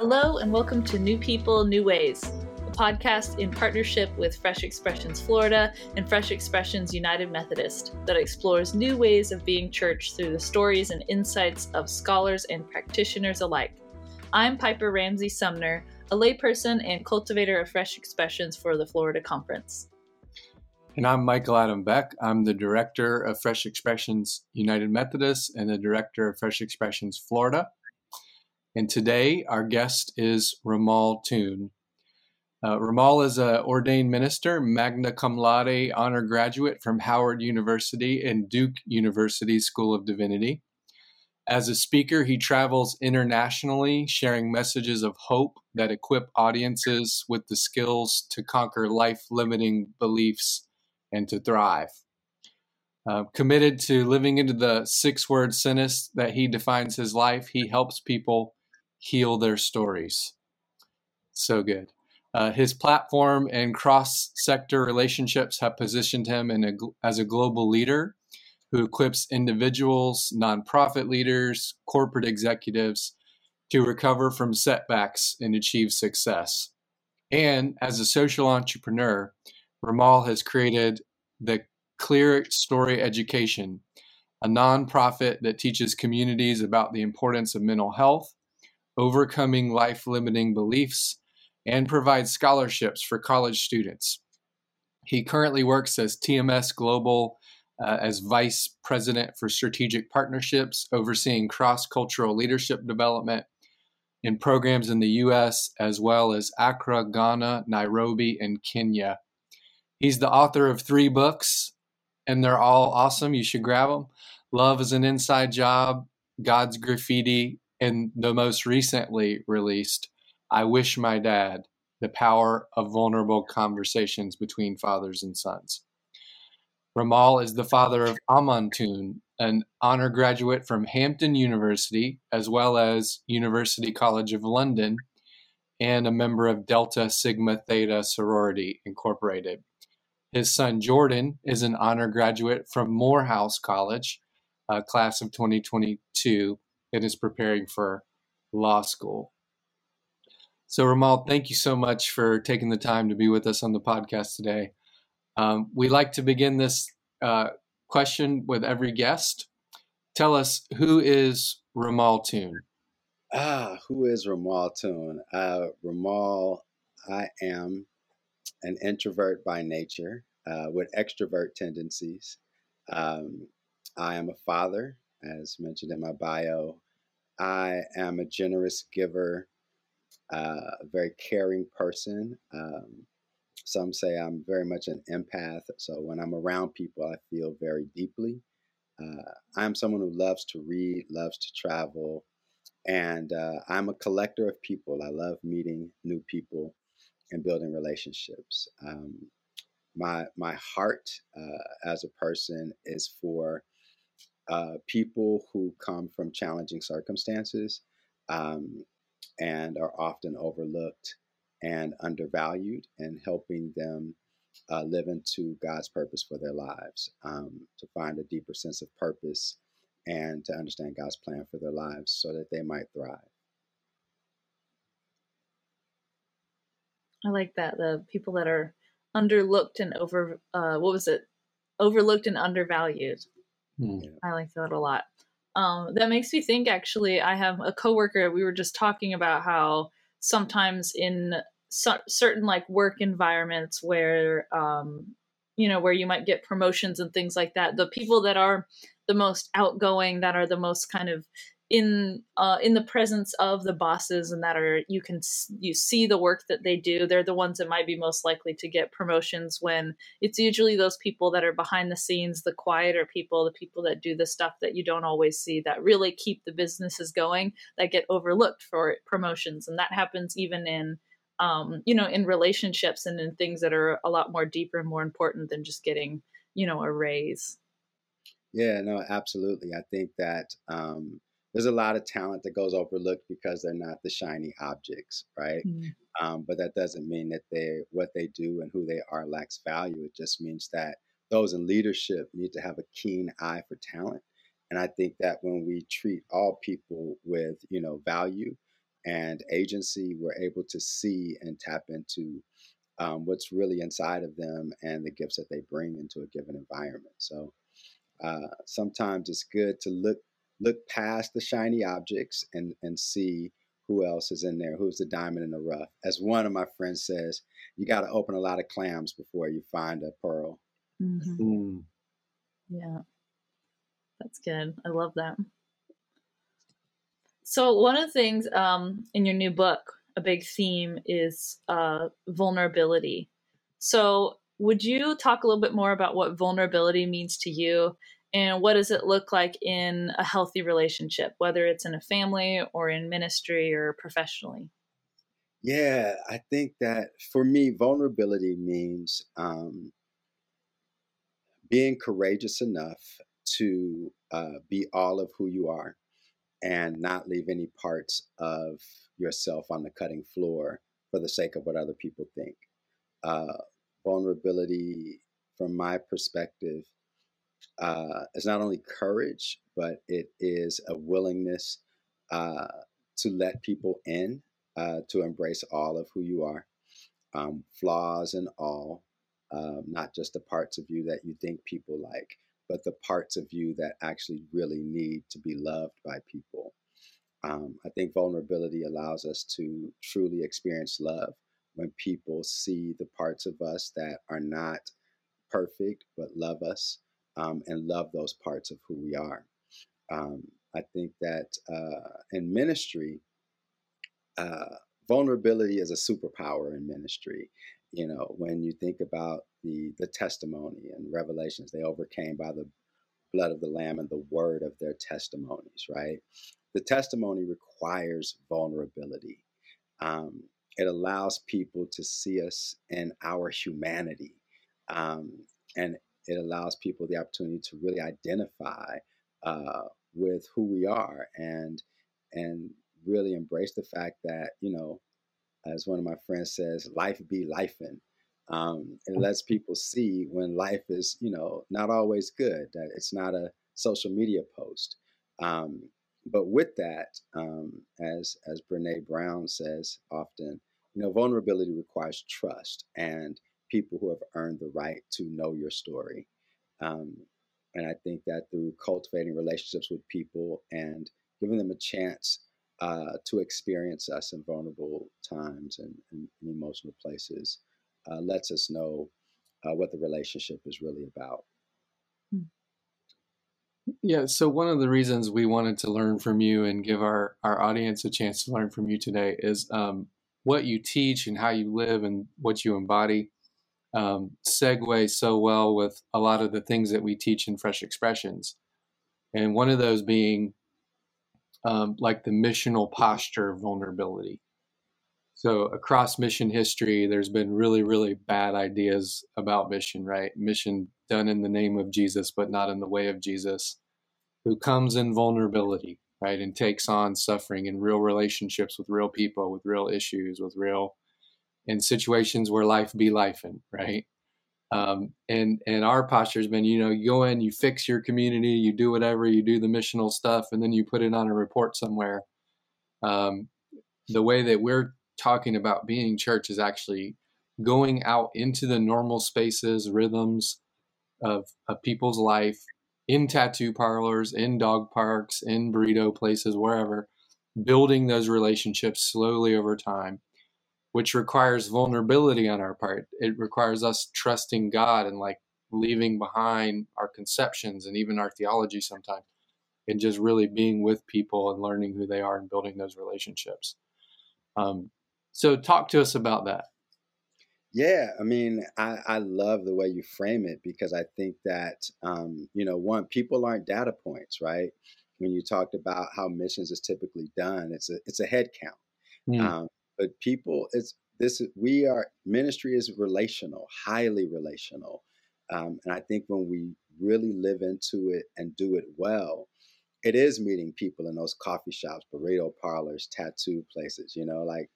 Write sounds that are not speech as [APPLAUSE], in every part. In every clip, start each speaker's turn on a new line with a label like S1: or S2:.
S1: Hello, and welcome to New People, New Ways, a podcast in partnership with Fresh Expressions Florida and Fresh Expressions United Methodist that explores new ways of being church through the stories and insights of scholars and practitioners alike. I'm Piper Ramsey Sumner, a layperson and cultivator of Fresh Expressions for the Florida Conference.
S2: And I'm Michael Adam Beck. I'm the director of Fresh Expressions United Methodist and the director of Fresh Expressions Florida. And today, our guest is Romal Tune. Uh, Romal is an ordained minister, magna cum laude honor graduate from Howard University and Duke University School of Divinity. As a speaker, he travels internationally, sharing messages of hope that equip audiences with the skills to conquer life limiting beliefs and to thrive. Uh, committed to living into the six word sentence that he defines his life, he helps people heal their stories. So good. Uh, his platform and cross sector relationships have positioned him a, as a global leader who equips individuals, nonprofit leaders, corporate executives to recover from setbacks and achieve success. And as a social entrepreneur, Romal has created the ClereStory Education, a nonprofit that teaches communities about the importance of mental health overcoming life limiting beliefs, and provides scholarships for college students. He currently works as TMS Global uh, as Vice President for Strategic Partnerships, overseeing cross cultural leadership development in programs in the US, as well as Accra, Ghana, Nairobi, and Kenya. He's the author of three books, and they're all awesome. You should grab them. Love is an Inside Job, God's Graffiti, and the most recently released, I Wish My Dad The Power of Vulnerable Conversations Between Fathers and Sons. Romal is the father of Aman Tune, an honor graduate from Hampton University, as well as University College of London, and a member of Delta Sigma Theta Sorority Incorporated. His son Jordan is an honor graduate from Morehouse College, uh, class of 2022, and is preparing for law school. So, Romal, thank you so much for taking the time to be with us on the podcast today. Um, we like to begin this uh, question with every guest. Tell us who is Romal Tune?
S3: Ah, who is Romal Tune? Uh, Romal, I am an introvert by nature uh, with extrovert tendencies. Um, I am a father as mentioned in my bio. I am a generous giver, uh, a very caring person. Um, some say I'm very much an empath. So when I'm around people, I feel very deeply. Uh, I'm someone who loves to read, loves to travel, and uh, I'm a collector of people. I love meeting new people and building relationships. Um, my my heart uh, as a person is for uh, people who come from challenging circumstances um, and are often overlooked and undervalued, and helping them uh, live into God's purpose for their lives, um, to find a deeper sense of purpose and to understand God's plan for their lives so that they might thrive.
S1: I like that. The people that are underlooked and over, uh, what was it? Overlooked and undervalued. Hmm. I like that a lot. Um, that makes me think. Actually, I have a coworker. We were just talking about how sometimes in so- certain like work environments where um, you know where you might get promotions and things like that, the people that are the most outgoing, that are the most kind of in uh, in the presence of the bosses and that are you can you see the work that they do. They're the ones that might be most likely to get promotions when it's usually those people that are behind the scenes the quieter people the people that do the stuff that you don't always see that really keep the businesses going that get overlooked for promotions. And that happens even in um, you know in relationships and in things that are a lot more deeper and more important than just getting you know a raise.
S3: Yeah no absolutely. I think that um there's a lot of talent that goes overlooked because they're not the shiny objects, right? Mm-hmm. Um, but that doesn't mean that they what they do and who they are lacks value. It just means that those in leadership need to have a keen eye for talent. And I think that when we treat all people with you know value and agency, we're able to see and tap into um, what's really inside of them and the gifts that they bring into a given environment. So uh, sometimes it's good to look look past the shiny objects and and see who else is in there, who's the diamond in the rough. As one of my friends says, you got to open a lot of clams before you find a pearl. Mm-hmm.
S1: Mm. Yeah, that's good. I love that. So one of the things um, in your new book, a big theme is uh, vulnerability. So would you talk a little bit more about what vulnerability means to you and what does it look like in a healthy relationship, whether it's in a family or in ministry or professionally?
S3: Yeah, I think that for me, vulnerability means um, being courageous enough to uh, be all of who you are and not leave any parts of yourself on the cutting floor for the sake of what other people think. Uh, vulnerability, from my perspective, uh, is not only courage, but it is a willingness uh, to let people in, uh, to embrace all of who you are, um, flaws and all, um, not just the parts of you that you think people like, but the parts of you that actually really need to be loved by people. Um, I think vulnerability allows us to truly experience love when people see the parts of us that are not perfect but love us um, and love those parts of who we are. Um, I think that uh, in ministry, uh, vulnerability is a superpower in ministry. You know, when you think about the the testimony and revelations, they overcame by the blood of the lamb and the word of their testimonies. Right, the testimony requires vulnerability. Um, it allows people to see us in our humanity, um, and it allows people the opportunity to really identify uh, with who we are and and really embrace the fact that you know as one of my friends says life be lifing um, it lets people see when life is you know not always good that it's not a social media post um, but with that um, as as Brené Brown says often you know vulnerability requires trust and people who have earned the right to know your story. Um, and I think that through cultivating relationships with people and giving them a chance uh, to experience us in vulnerable times and, and, emotional places uh, lets us know uh, what the relationship is really about. Hmm.
S2: Yeah, so one of the reasons we wanted to learn from you and give our, our audience a chance to learn from you today is um, what you teach and how you live and what you embody um, segue so well with a lot of the things that we teach in Fresh Expressions. And one of those being um, like the missional posture of vulnerability. So, across mission history, there's been really, really bad ideas about mission, right? Mission done in the name of Jesus, but not in the way of Jesus, who comes in vulnerability, right? And takes on suffering in real relationships with real people, with real issues, with real in situations where life be life in, right? Um, and and our posture has been, you know, you go in, you fix your community, you do whatever, you do the missional stuff, and then you put it on a report somewhere. Um, the way that we're talking about being church is actually going out into the normal spaces, rhythms of, of people's life, in tattoo parlors, in dog parks, in burrito places, wherever, building those relationships slowly over time which requires vulnerability on our part. It requires us trusting God and like leaving behind our conceptions and even our theology sometimes and just really being with people and learning who they are and building those relationships. Um, so, talk to us about that.
S3: Yeah, I mean, I, I love the way you frame it because I think that, um, you know, one, people aren't data points, right? When you talked about how missions is typically done, it's a it's a head count. Mm. Um, but people it's this we are ministry is relational highly relational. Um, and i think when we really live into it and do it well it is meeting people in those coffee shops burrito parlors tattoo places you know like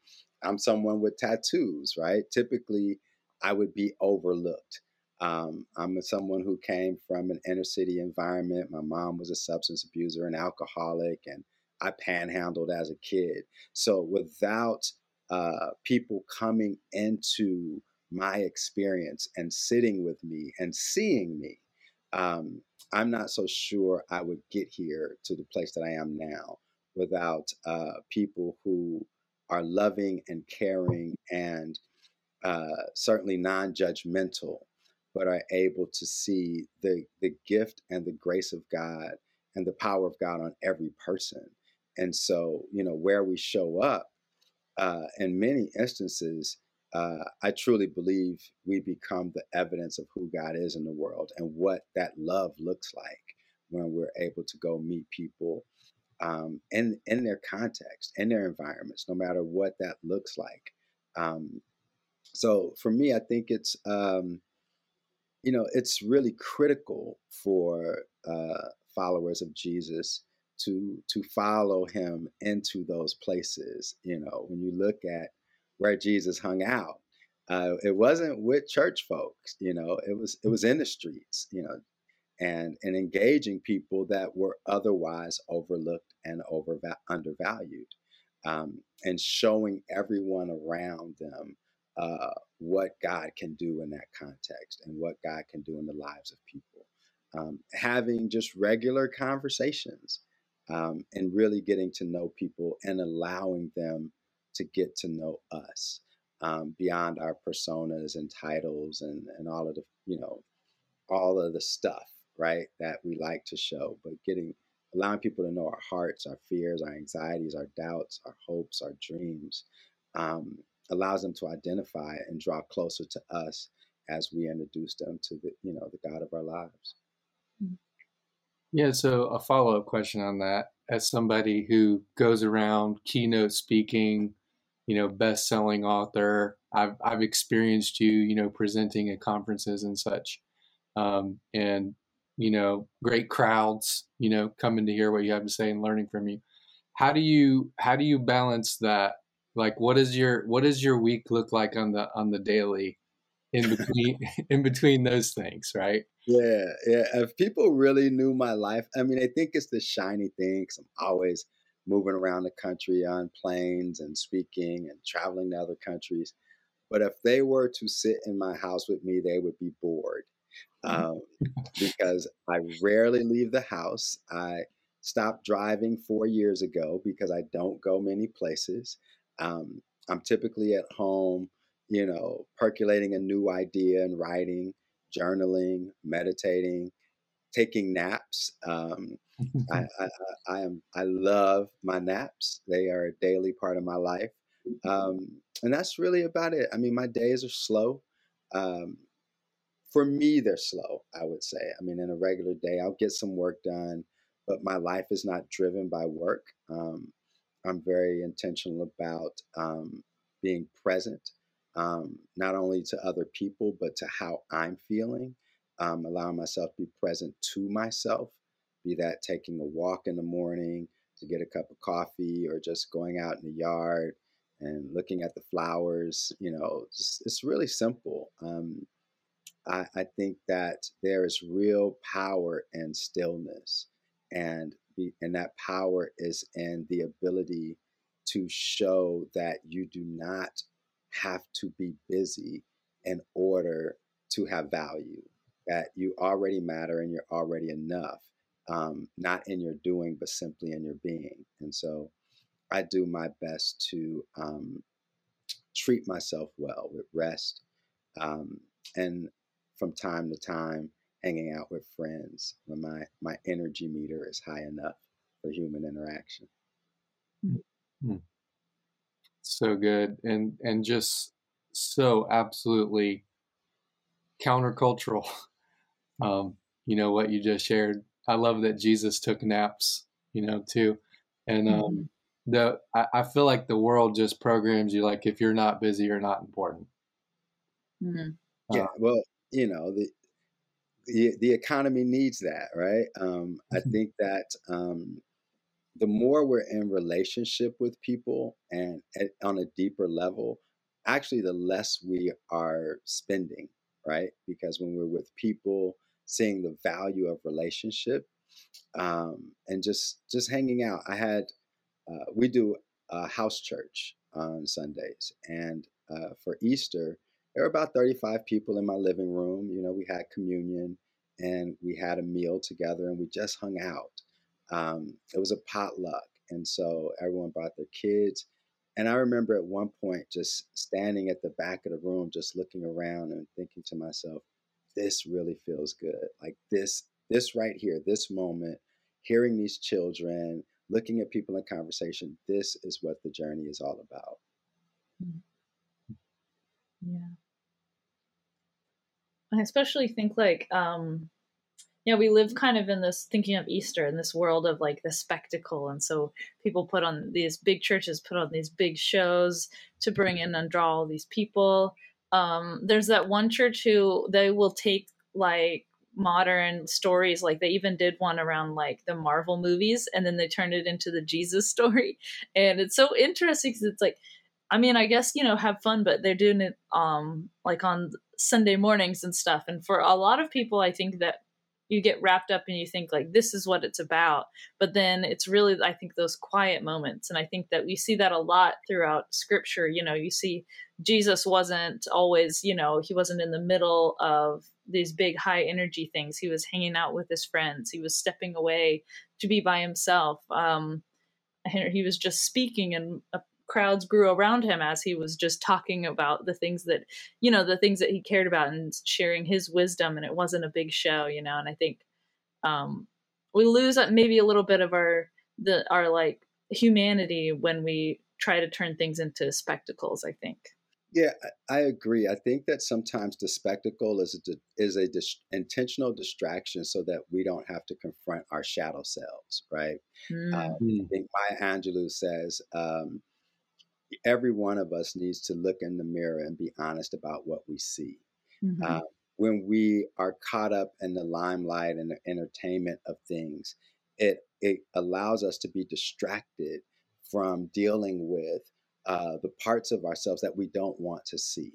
S3: i'm someone with tattoos right? Typically i would be overlooked. Um, i'm someone who came from an inner city environment. My mom was a substance abuser and alcoholic and I panhandled as a kid. So without uh, people coming into my experience and sitting with me and seeing me, um, I'm not so sure I would get here to the place that I am now without uh, people who are loving and caring and uh, certainly non judgmental, but are able to see the, the gift and the grace of God and the power of God on every person. And so, you know, where we show up, uh, in many instances, uh, I truly believe we become the evidence of who God is in the world and what that love looks like when we're able to go meet people um, in in their context, in their environments, no matter what that looks like. Um, so for me, I think it's um, you know it's really critical for uh, followers of Jesus to to follow him into those places. You know, when you look at where Jesus hung out, uh, it wasn't with church folks. You know, it was it was in the streets. You know, and and engaging people that were otherwise overlooked and over undervalued, um, and showing everyone around them uh, what God can do in that context and what God can do in the lives of people. Um, having just regular conversations um, and really getting to know people and allowing them to get to know us um, beyond our personas and titles and, and all of the, you know, all of the stuff, right, that we like to show, but getting, allowing people to know our hearts, our fears, our anxieties, our doubts, our hopes, our dreams, um, allows them to identify and draw closer to us as we introduce them to the, you know, the God of our lives.
S2: Yeah, so a follow up question on that. As somebody who goes around keynote speaking, you know, best selling author, I've, I've experienced you, you know, presenting at conferences and such. Um, and, you know, great crowds, you know, coming to hear what you have to say and learning from you. How do you, how do you balance that? Like, what is your, what does your week look like on the, on the daily in between, [LAUGHS] in between those things, right?
S3: Yeah, yeah. If people really knew my life, I mean, I think it's the shiny thing because I'm always moving around the country on planes and speaking and traveling to other countries. But if they were to sit in my house with me, they would be bored um, because I rarely leave the house. I stopped driving four years ago because I don't go many places. Um, I'm typically at home, you know, percolating a new idea and writing journaling, meditating, taking naps. Um, [LAUGHS] I, I, I, am I love my naps. They are a daily part of my life, um, and that's really about it. I mean, my days are slow. Um, for me, they're slow. I would say. I mean, in a regular day, I'll get some work done, but my life is not driven by work. Um, I'm very intentional about um, being present um, not only to other people, but to how I'm feeling, um, allowing myself to be present to myself, be that taking a walk in the morning to get a cup of coffee or just going out in the yard and looking at the flowers. You know, just, it's really simple. Um, I, I think that there is real power in stillness, and be, and that power is in the ability to show that you do not have to be busy in order to have value, that you already matter and you're already enough, um, not in your doing, but simply in your being. And so I do my best to um, treat myself well with rest um, and from time to time hanging out with friends when my, my energy meter is high enough for human interaction.
S2: Mm-hmm so good and and just so absolutely countercultural [LAUGHS] um you know what you just shared i love that jesus took naps you know too and um mm-hmm. the I, I, feel like the world just programs you like if you're not busy you're not important
S3: mm-hmm. yeah uh, well you know the the, the economy needs that right um i mm-hmm. think that um the more we're in relationship with people and at, on a deeper level, actually, the less we are spending, right? Because when we're with people, seeing the value of relationship um, and just just hanging out. I had uh, we do a house church on Sundays, and uh, for Easter, there were about 35 people in my living room. You know, we had communion and we had a meal together, and we just hung out. Um, it was a potluck, and so everyone brought their kids. And I remember at one point just standing at the back of the room, just looking around and thinking to myself, this really feels good. Like this, this right here, this moment, hearing these children, looking at people in conversation, this is what the journey is all about.
S1: Hmm. Yeah. I especially think like um yeah, we live kind of in this thinking of Easter in this world of like the spectacle. And so people put on these big churches, put on these big shows to bring in and draw all these people. Um, there's that one church who they will take like modern stories like they even did one around like the marvel movies and then they turned it into the jesus [LAUGHS] story and it's so interesting because it's like i mean i guess you know have fun but they're doing it um like on sunday mornings and stuff and for a lot of people i think that you get wrapped up and you think like this is what it's about. But then it's really i think those quiet moments. And i think that we see that a lot throughout scripture. You know you see jesus wasn't always you know he wasn't in the middle of these big high energy things. He was hanging out with his friends. He was stepping away to be by himself. Um he was just speaking and crowds grew around him as he was just talking about the things that you know the things that he cared about and sharing his wisdom and it wasn't a big show you know and i think um we lose maybe a little bit of our the our like humanity when we try to turn things into spectacles i think.
S3: Yeah i agree. I think that sometimes the spectacle is a is a dis- intentional distraction so that we don't have to confront our shadow selves right? Mm. um, i think maya angelou says um, every one of us needs to look in the mirror and be honest about what we see. Mm-hmm. Uh, when we are caught up in the limelight and the entertainment of things, it it allows us to be distracted from dealing with uh, the parts of ourselves that we don't want to see.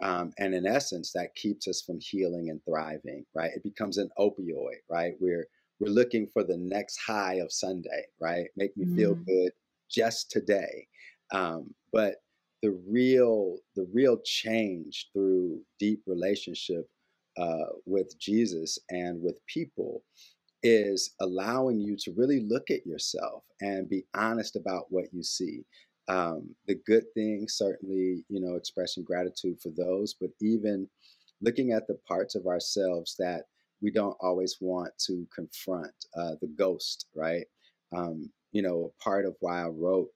S3: Um, and in essence, that keeps us from healing and thriving, right? It becomes an opioid, right? We're we're looking for the next high of Sunday, right? Make me mm. feel good just today. Um, but the real the real change through deep relationship uh, with Jesus and with people is allowing you to really look at yourself and be honest about what you see. Um, the good things, certainly, you know, expressing gratitude for those, but even looking at the parts of ourselves that we don't always want to confront, uh, the ghost, right? Um, you know, part of why I wrote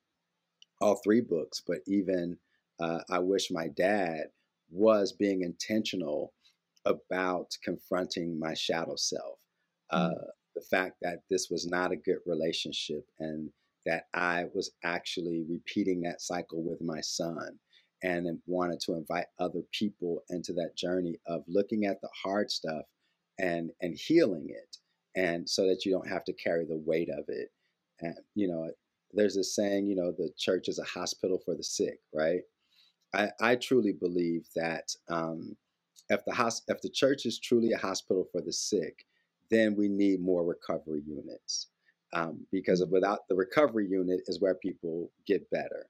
S3: all three books, but even uh, I Wish My Dad was being intentional about confronting my shadow self. Uh, mm-hmm. The fact that this was not a good relationship and that I was actually repeating that cycle with my son and wanted to invite other people into that journey of looking at the hard stuff and and healing it and so that you don't have to carry the weight of it and you know there's this saying, you know, the church is a hospital for the sick, right? I, I truly believe that um, if the if the church is truly a hospital for the sick, then we need more recovery units. Um, because without the recovery unit is where people get better.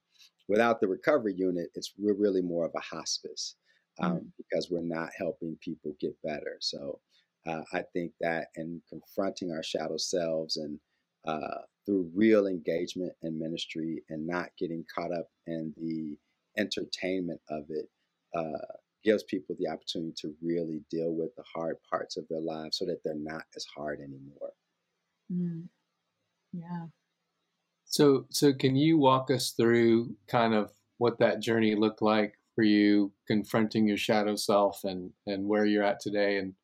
S3: Without the recovery unit, it's we're really more of a hospice um, mm-hmm. because we're not helping people get better. So uh, I think that in confronting our shadow selves and uh, through real engagement in ministry and not getting caught up in the entertainment of it uh, gives people the opportunity to really deal with the hard parts of their lives so that they're not as hard anymore.
S1: Mm. Yeah.
S2: So, so can you walk us through kind of what that journey looked like for you, confronting your shadow self, and and where you're at today, and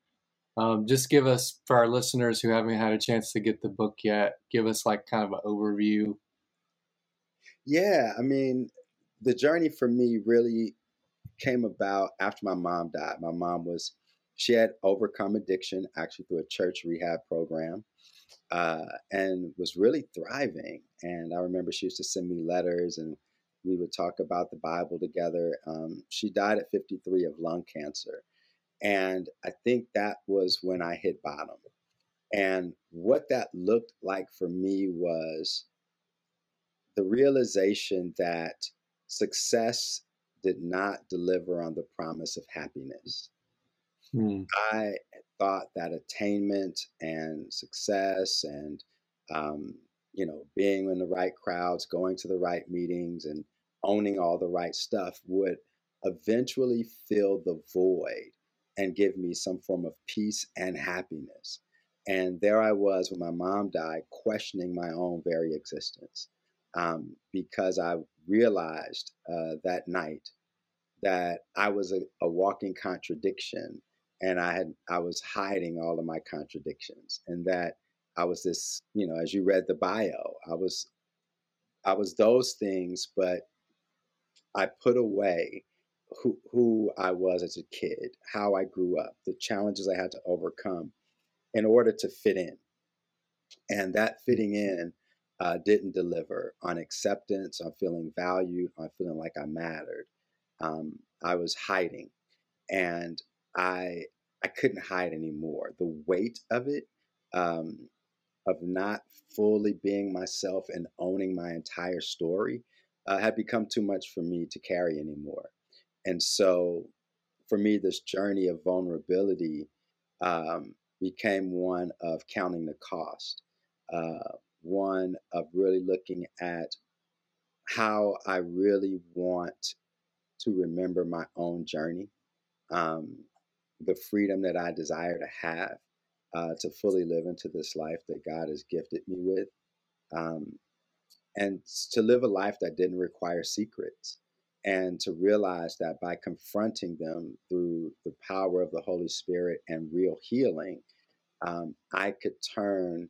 S2: um, just give us, for our listeners who haven't had a chance to get the book yet, give us like kind of an overview.
S3: Yeah, I mean, the journey for me really came about after my mom died. My mom was, she had overcome addiction actually through a church rehab program uh, and was really thriving. And I remember she used to send me letters and we would talk about the Bible together. Um, she died at 53 of lung cancer. And I think that was when I hit bottom. And what that looked like for me was the realization that success did not deliver on the promise of happiness. Hmm. I thought that attainment and success and um, you know being in the right crowds, going to the right meetings, and owning all the right stuff would eventually fill the void and give me some form of peace and happiness. And there I was when my mom died, questioning my own very existence um, because I realized uh, that night that I was a, a walking contradiction and I had I was hiding all of my contradictions and that I was this, you know, as you read the bio, I was I was those things, but I put away who I was as a kid, how I grew up, the challenges I had to overcome in order to fit in. And that fitting in uh, didn't deliver on acceptance, on feeling valued, on feeling like I mattered. Um, I was hiding, and I I couldn't hide anymore. The weight of it, um, of not fully being myself and owning my entire story, uh, had become too much for me to carry anymore. And so, for me, this journey of vulnerability um, became one of counting the cost, uh, one of really looking at how I really want to remember my own journey, um, the freedom that I desire to have uh, to fully live into this life that God has gifted me with, um, and to live a life that didn't require secrets. And to realize that by confronting them through the power of the Holy Spirit and real healing, um, I could turn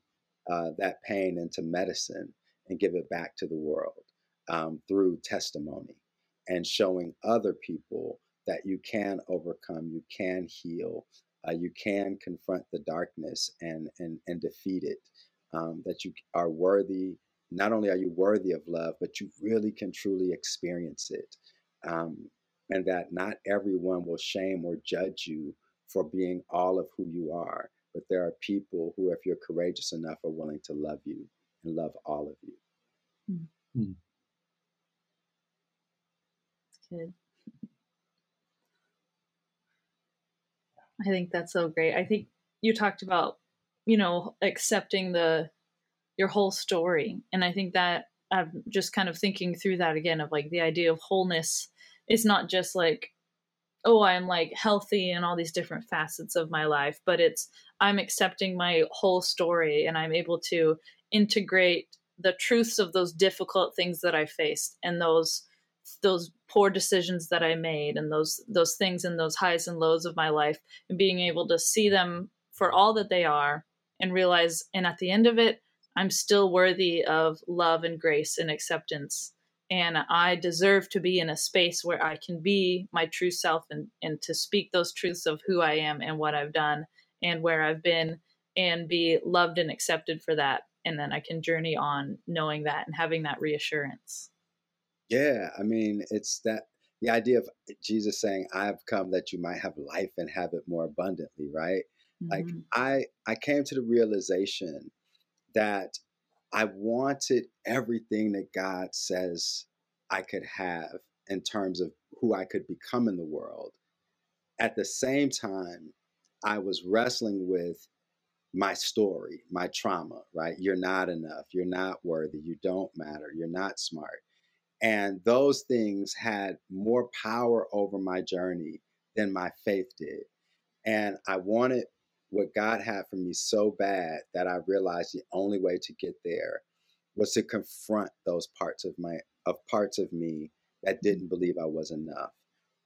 S3: uh, that pain into medicine and give it back to the world um, through testimony and showing other people that you can overcome, you can heal, uh, you can confront the darkness and and and defeat it. Um, that you are worthy. Not only are you worthy of love, but you really can truly experience it, um, and that not everyone will shame or judge you for being all of who you are. But there are people who, if you're courageous enough, are willing to love you and love all of you. Mm-hmm.
S1: Good. I think that's so great. I think you talked about, you know, accepting the your whole story. And I think that I'm just kind of thinking through that again of like the idea of wholeness is not just like, oh, I'm like healthy in all these different facets of my life, but it's I'm accepting my whole story and I'm able to integrate the truths of those difficult things that I faced and those those poor decisions that I made and those those things and those highs and lows of my life and being able to see them for all that they are and realize and at the end of it I'm still worthy of love and grace and acceptance and I deserve to be in a space where I can be my true self and and to speak those truths of who I am and what I've done and where I've been and be loved and accepted for that and then I can journey on knowing that and having that reassurance.
S3: Yeah, I mean, it's that the idea of Jesus saying, "I've come that you might have life and have it more abundantly," right? Mm-hmm. Like I I came to the realization that I wanted everything that God says I could have in terms of who I could become in the world. At the same time, I was wrestling with my story, my trauma, right? You're not enough. You're not worthy. You don't matter. You're not smart. And those things had more power over my journey than my faith did. And I wanted what God had for me so bad that I realized the only way to get there was to confront those parts of my of parts of me that didn't believe I was enough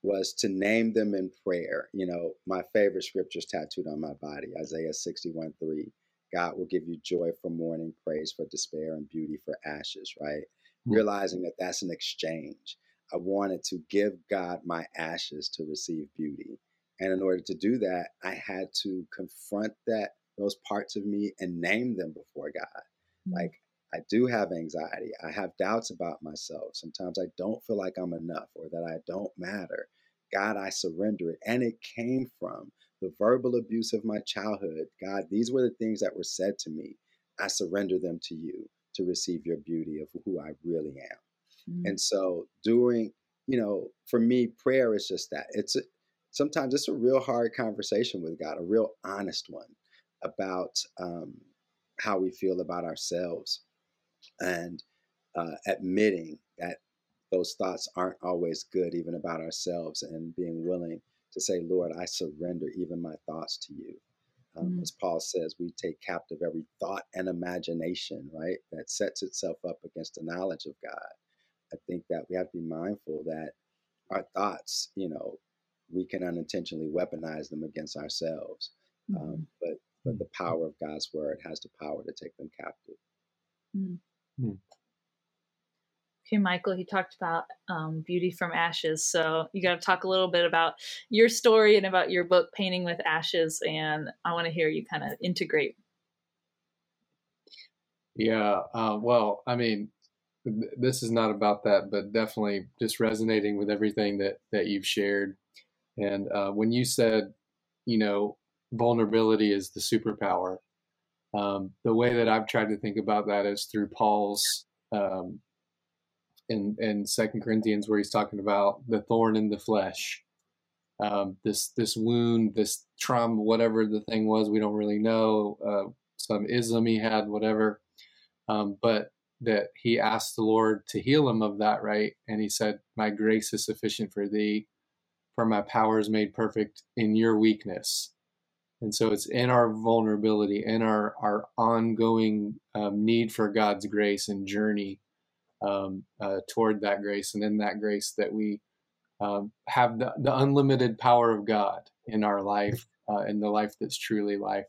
S3: was to name them in prayer. You know, my favorite scriptures tattooed on my body, Isaiah 61 3. God will give you joy for mourning, praise for despair, and beauty for ashes, right? mm-hmm. realizing that that's an exchange. I wanted to give God my ashes to receive beauty. And in order to do that, I had to confront that those parts of me and name them before God. Mm-hmm. Like I do have anxiety. I have doubts about myself. Sometimes I don't feel like I'm enough or that I don't matter. God, I surrender it. And it came from the verbal abuse of my childhood. God, these were the things that were said to me. I surrender them to you to receive your beauty of who I really am. Mm-hmm. And so, doing, you know, for me, prayer is just that. It's a, sometimes it's a real hard conversation with God, a real honest one about um, how we feel about ourselves and uh, admitting that those thoughts aren't always good, even about ourselves, and being willing to say, Lord, I surrender even my thoughts to you. Um, mm-hmm. As Paul says, we take captive every thought and imagination, right, that sets itself up against the knowledge of God. I think that we have to be mindful that our thoughts, you know, we can unintentionally weaponize them against ourselves. Um, mm-hmm. Um, but but the power of God's word has the power to take them captive.
S1: Mm-hmm. Okay, Michael, he talked about um, beauty from ashes. So you got to talk a little bit about your story and about your book, Painting with Ashes. And I want to hear you kind of integrate.
S2: Yeah. Uh, well, I mean, this is not about that, but definitely just resonating with everything that that you've shared. And uh, when you said, you know, vulnerability is the superpower, um, the way that I've tried to think about that is through Paul's um, in in Second Corinthians, where he's talking about the thorn in the flesh, um, this this wound, this trauma, whatever the thing was, we don't really know. Uh, some ism he had, whatever, um, but that he asked the Lord to heal him of that, right? And he said, "My grace is sufficient for thee, for my power is made perfect in your weakness." And so it's in our vulnerability, in our our ongoing um, need for God's grace and journey um, uh, toward that grace, and in that grace that we um, have the, the, unlimited power of God in our life, uh, in the life that's truly life.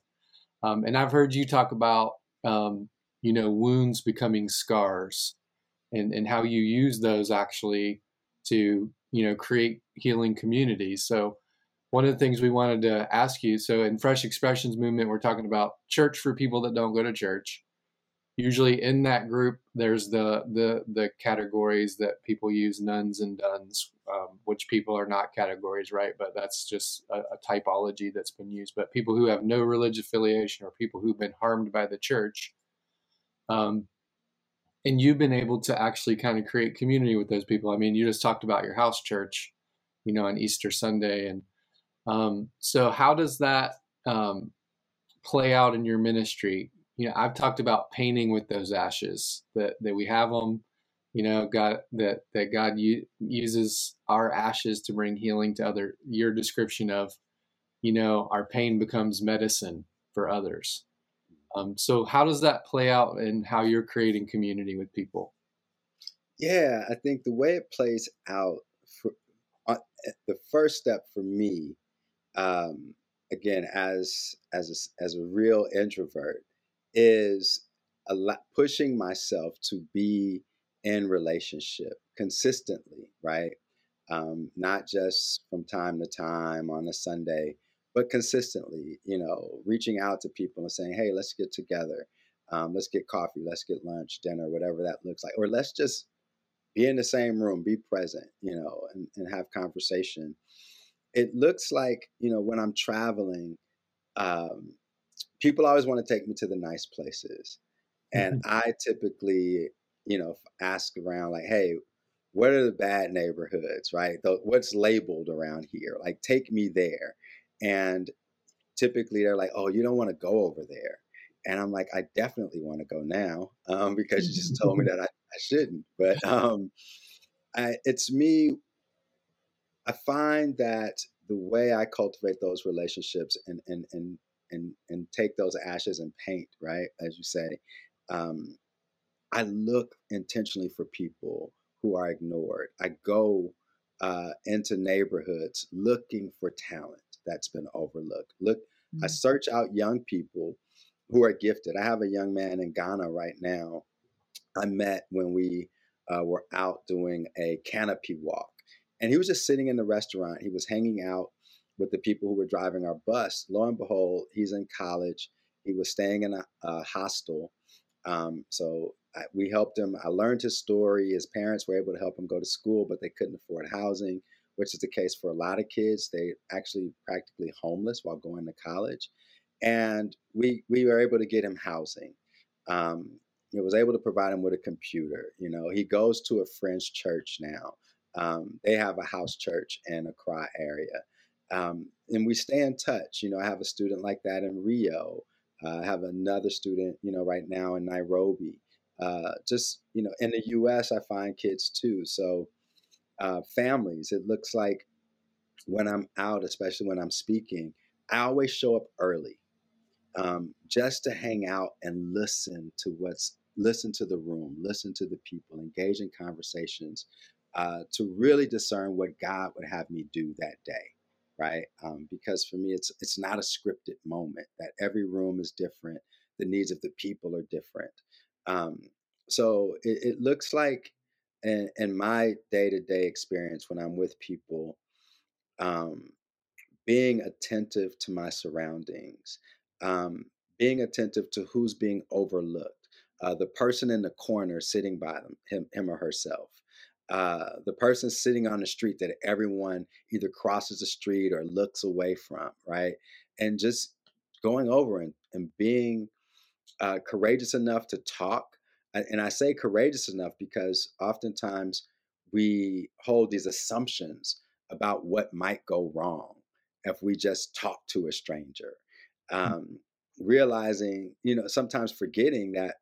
S2: Um, and I've heard you talk about, um, you know, wounds becoming scars, and and how you use those actually to, you know, create healing communities. So one of the things we wanted to ask you so in fresh expressions movement we're talking about church for people that don't go to church. Usually in that group there's the the the categories that people use nuns and duns, um, which people are not categories right? But that's just a, a, typology that's been used. But people who have no religious affiliation or people who've been harmed by the church um, and you've been able to actually kind of create community with those people. I mean you just talked about your house church you know on easter sunday and um, so how does that um, play out in your ministry you know, I've talked about painting with those ashes that, that we have them, you know, God, that, that God u- uses our ashes to bring healing to other, your description of, you know, our pain becomes medicine for others. Um, so how does that play out in how you're creating community with people?
S3: Yeah, I think the way it plays out uh, the first step for me, um, again, as as a, as a real introvert, is a pushing myself to be in relationship consistently, right? Um, not just from time to time on a Sunday, but consistently, you know, reaching out to people and saying, hey, let's get together. Um, let's get coffee, let's get lunch, dinner, whatever that looks like. Or let's just be in the same room, be present, you know, and, and have conversation. It looks like, you know, when I'm traveling, um, people always want to take me to the nice places. And mm-hmm. I typically, you know, ask around like, hey, what are the bad neighborhoods, right? The, what's labeled around here? Like, take me there. And typically they're like, oh, you don't want to go over there. And I'm like, I definitely want to go now um, because you just told me [LAUGHS] that I, I shouldn't. But um, I, it's me. I find that the way I cultivate those relationships and, and, and and and take those ashes and paint right as you say um, i look intentionally for people who are ignored i go uh, into neighborhoods looking for talent that's been overlooked look mm-hmm. i search out young people who are gifted i have a young man in ghana right now i met when we uh, were out doing a canopy walk and he was just sitting in the restaurant he was hanging out with the people who were driving our bus. Lo and behold, he's in college. He was staying in a, a hostel. Um, so I, we helped him. I learned his story. His parents were able to help him go to school, but they couldn't afford housing, which is the case for a lot of kids. They actually practically homeless while going to college. And we we were able to get him housing. Um, I was able to provide him with a computer. You know, he goes to a friend's church now. Um, they have a house church in Accra area. Um, and we stay in touch. You know, I have a student like that in Rio. Uh, I have another student, you know, right now in Nairobi. Uh, just, you know, in the US, I find kids too. So, uh, families, it looks like when I'm out, especially when I'm speaking, I always show up early um, just to hang out and listen to what's listen to the room, listen to the people, engage in conversations, uh, to really discern what God would have me do that day, right? Um, because for me, it's it's not a scripted moment. That every room is different, the needs of the people are different. Um, so it, it, looks like, in, in my day to day experience when I'm with people, um, being attentive to my surroundings, um, being attentive to who's being overlooked, uh, the person in the corner sitting by them, him, him or herself, uh, the person sitting on the street that everyone either crosses the street or looks away from, right? And just going over and, and being uh, courageous enough to talk. And I say courageous enough because oftentimes we hold these assumptions about what might go wrong if we just talk to a stranger. Mm. Um, realizing, you know, sometimes forgetting that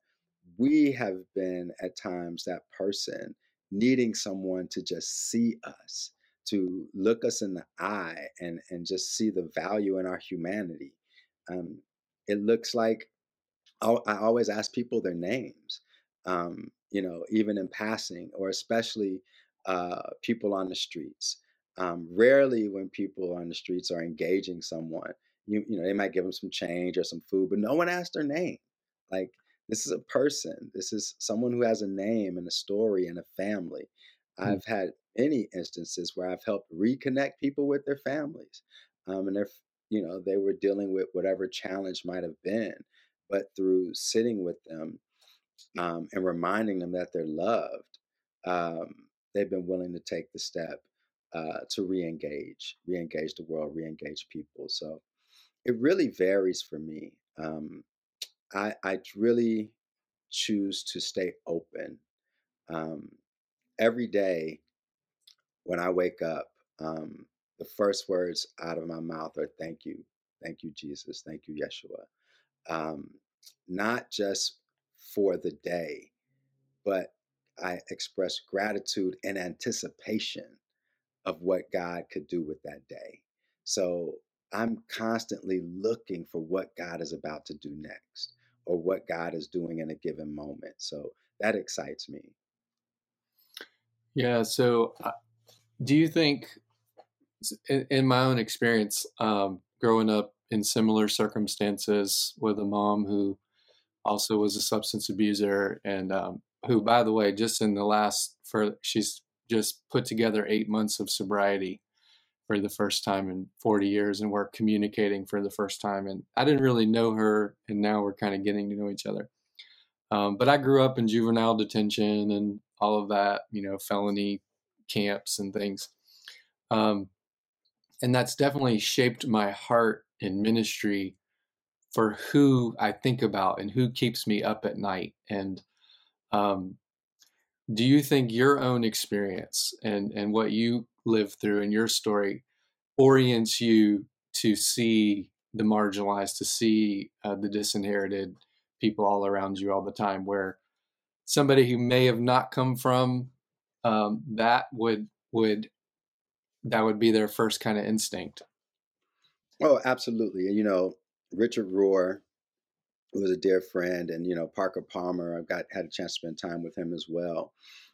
S3: we have been at times that person needing someone to just see us, to look us in the eye and, and just see the value in our humanity. Um, it looks like I, I always ask people their names, um, you know, even in passing, or especially uh, people on the streets. Um, rarely, when people on the streets are engaging someone, you you know they might give them some change or some food, but no one asked their name. Like this is a person. This is someone who has a name and a story and a family. Mm. I've had many instances where I've helped reconnect people with their families, um, and they're you know they were dealing with whatever challenge might have been, but through sitting with them um, and reminding them that they're loved, um, they've been willing to take the step uh, to re-engage, re-engage the world, re-engage people. So it really varies for me. Um, I, I really choose to stay open. Um, every day when I wake up, um, the first words out of my mouth are thank you. Thank you, Jesus. Thank you, Yeshua. Um, not just for the day, but I express gratitude and anticipation of what God could do with that day. So I'm constantly looking for what God is about to do next or what God is doing in a given moment. So that excites me.
S2: Yeah. So, uh, do you think, in, my own experience, um, growing up in similar circumstances with a mom who also was a substance abuser and um, who, by the way, just in the last, for she's just put together eight months of sobriety for the first time in 40 years and we're communicating for the first time. And I didn't really know her, and now we're kind of getting to know each other. Um, but I grew up in juvenile detention and all of that, you know, felony camps and things. Um, and that's definitely shaped my heart in ministry for who I think about and who keeps me up at night. And um, do you think your own experience and, and what you lived through in your story orients you to see the marginalized, to see uh, the disinherited people all around you all the time, where somebody who may have not come from um, that would would that would be their first kind of instinct.
S3: Oh, absolutely. You know, Richard Rohr, who was a dear friend, and you know Parker Palmer. I've got had a chance to spend time with him as well.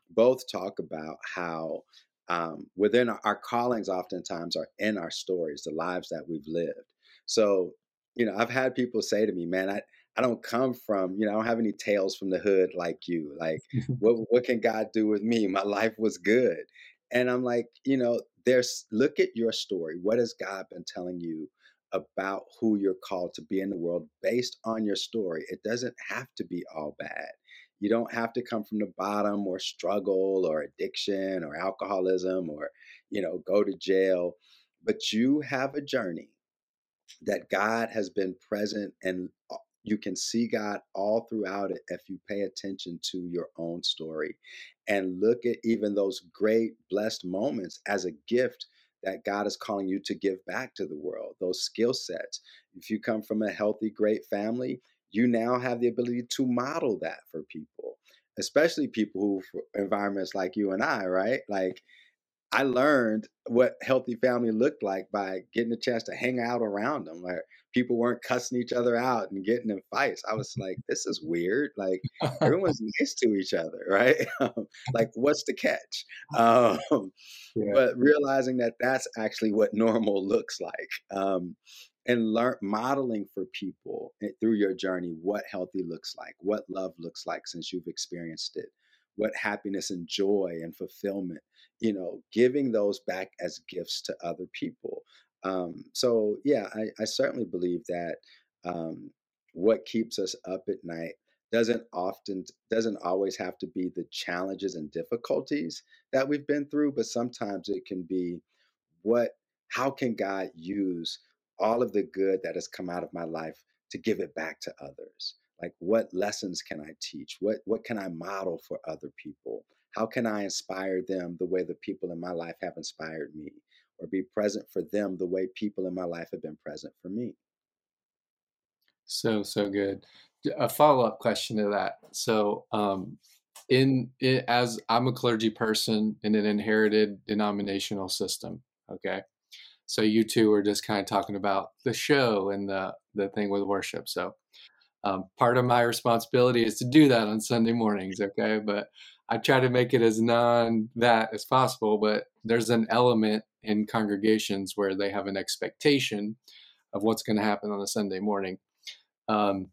S3: Both talk about how um, within our, our callings oftentimes are in our stories the lives that we've lived so you know i've had people say to me man i I don't come from, you know, I don't have any tales from the hood like you. Like, [LAUGHS] what what can God do with me? My life was good. And I'm like, you know, there's look at your story. What has God been telling you about who you're called to be in the world based on your story? It doesn't have to be all bad. You don't have to come from the bottom or struggle or addiction or alcoholism or, you know, go to jail. But you have a journey that God has been present and uh, you can see God all throughout it if you pay attention to your own story and look at even those great blessed moments as a gift that God is calling you to give back to the world, those skill sets. If you come from a healthy, great family, you now have the ability to model that for people, especially people who environments like you and I, right? Like I learned what healthy family looked like by getting a chance to hang out around them. Like people weren't cussing each other out and getting in fights. I was like, this is weird. Like [LAUGHS] everyone's nice to each other, right? [LAUGHS] like what's the catch? [LAUGHS] Um, yeah. But realizing that that's actually what normal looks like. Um, and learn modeling for people eh, through your journey what healthy looks like, what love looks like since you've experienced it, what happiness and joy and fulfillment you know, giving those back as gifts to other people. Um, so yeah, I, I, certainly believe that um, what keeps us up at night doesn't often doesn't always have to be the challenges and difficulties that we've been through, but sometimes it can be what how can God use all of the good that has come out of my life to give it back to others? Like what lessons can I teach? What what can I model for other people? How can I inspire them the way the people in my life have inspired me, or be present for them the way people in my life have been present for me?
S2: So, so good. A follow up question to that. So, um, in, in as I'm a clergy person in an inherited denominational system, okay. So you two are just kind of talking about the show and the the thing with worship. So um, part of my responsibility is to do that on Sunday mornings, okay. But I try to make it as non that as possible, but there's an element in congregations where they have an expectation of what's going to happen on a Sunday morning. Um,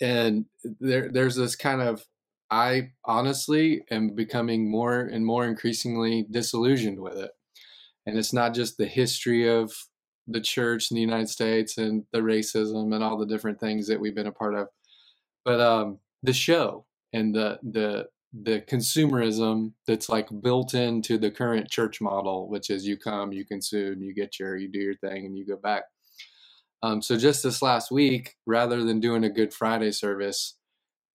S2: and there, there's this kind of, I honestly am becoming more and more increasingly disillusioned with it. And it's not just the history of the church in the United States and the racism and all the different things that we've been a part of, but um, the show and the the the consumerism that's like built into the current church model, which is you come, you consume, you get your, you do your thing, and you go back. Um, so just this last week, rather than doing a Good Friday service,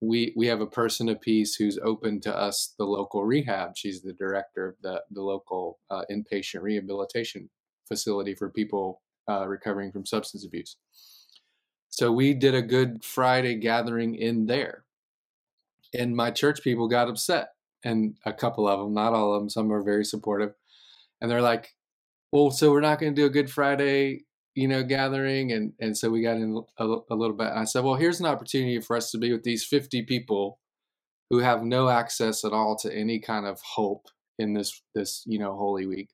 S2: we we have a person of peace who's open to us the local rehab. She's the director of the the local uh, inpatient rehabilitation facility for people uh, recovering from substance abuse. So we did a Good Friday gathering in there and my church people got upset and a couple of them not all of them some are very supportive and they're like well so we're not going to do a good friday you know gathering and and so we got in a, a, little bit. I said well here's an opportunity for us to be with these 50 people who have no access at all to any kind of hope in this this you know holy week.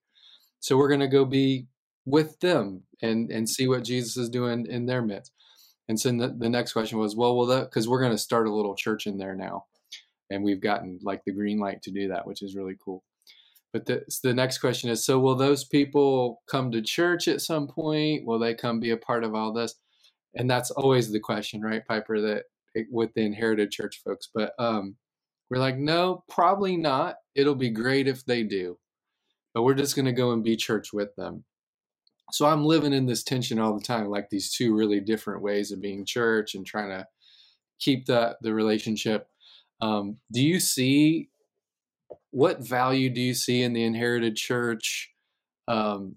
S2: So we're going to go be with them and and see what jesus is doing in their midst. And so the, the next question was, well, well, that because we're going to start a little church in there now, and we've gotten like the green light to do that, which is really cool. But the the next question is, so will those people come to church at some point? Will they come be a part of all this? And that's always the question, right, Piper? That it, with the inherited church folks, but um, we're like, no, probably not. It'll be great if they do, but we're just going to go and be church with them so i'm living in this tension all the time like these two really different ways of being church and trying to keep the the relationship um, do you see what value do you see in the inherited church um,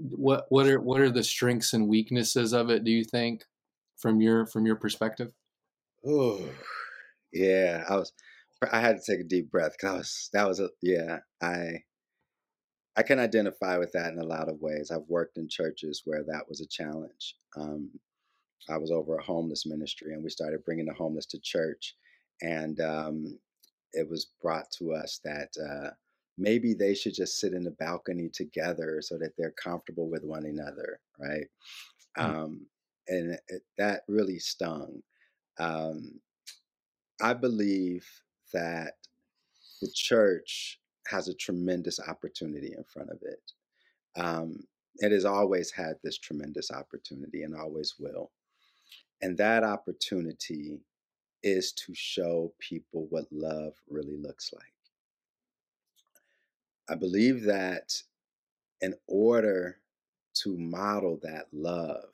S2: what what are what are the strengths and weaknesses of it do you think from your from your perspective
S3: oh yeah i was i had to take a deep breath because i was that was a yeah i I can identify with that in a lot of ways. I've worked in churches where that was a challenge. Um, I was over a homeless ministry, and we started bringing the homeless to church, and um, it was brought to us that uh, maybe they should just sit in the balcony together so that they're comfortable with one another, right? Mm. Um, and it, that really stung. Um, I believe that the church has a tremendous opportunity in front of it. Um, it has always had this tremendous opportunity and always will. And that opportunity is to show people what love really looks like. I believe that in order to model that love,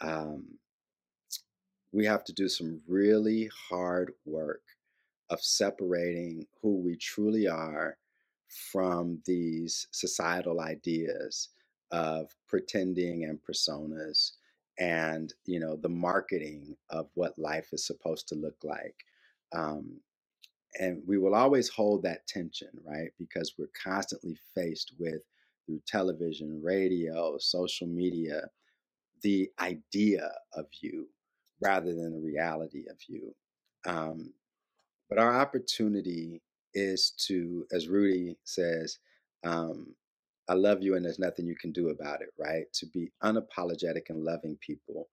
S3: um, we have to do some really hard work of separating who we truly are from these societal ideas of pretending and personas and you know the marketing of what life is supposed to look like um, and we will always hold that tension right? Because we're constantly faced with through television radio social media the idea of you rather than the reality of you um, but our opportunity is to as rudy says um, I love you and there's nothing you can do about it, right? To be unapologetic and loving people.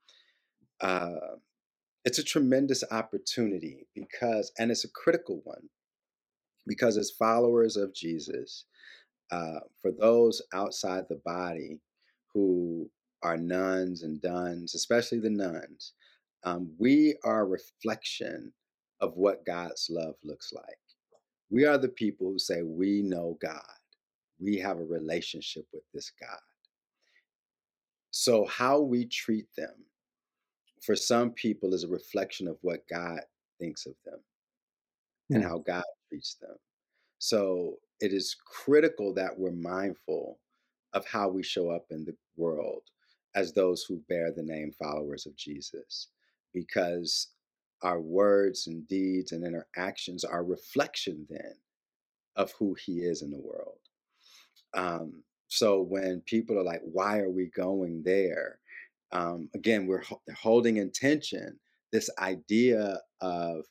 S3: Uh, it's a tremendous opportunity because, and it's a critical one, because as followers of Jesus, uh, for those outside the body who are nones and dones, especially the nones, um, we are a reflection of what God's love looks like. We are the people who say, We know God we have a relationship with this God. So, how we treat them for some people is a reflection of what God thinks of them and hmm. how God treats them. So, it is critical that we're mindful of how we show up in the world as those who bear the name followers of Jesus, because our words and deeds and interactions are reflection then of who he is in the world. Um, so when people are like, why are we going there? Um, again, we're holding intention this idea of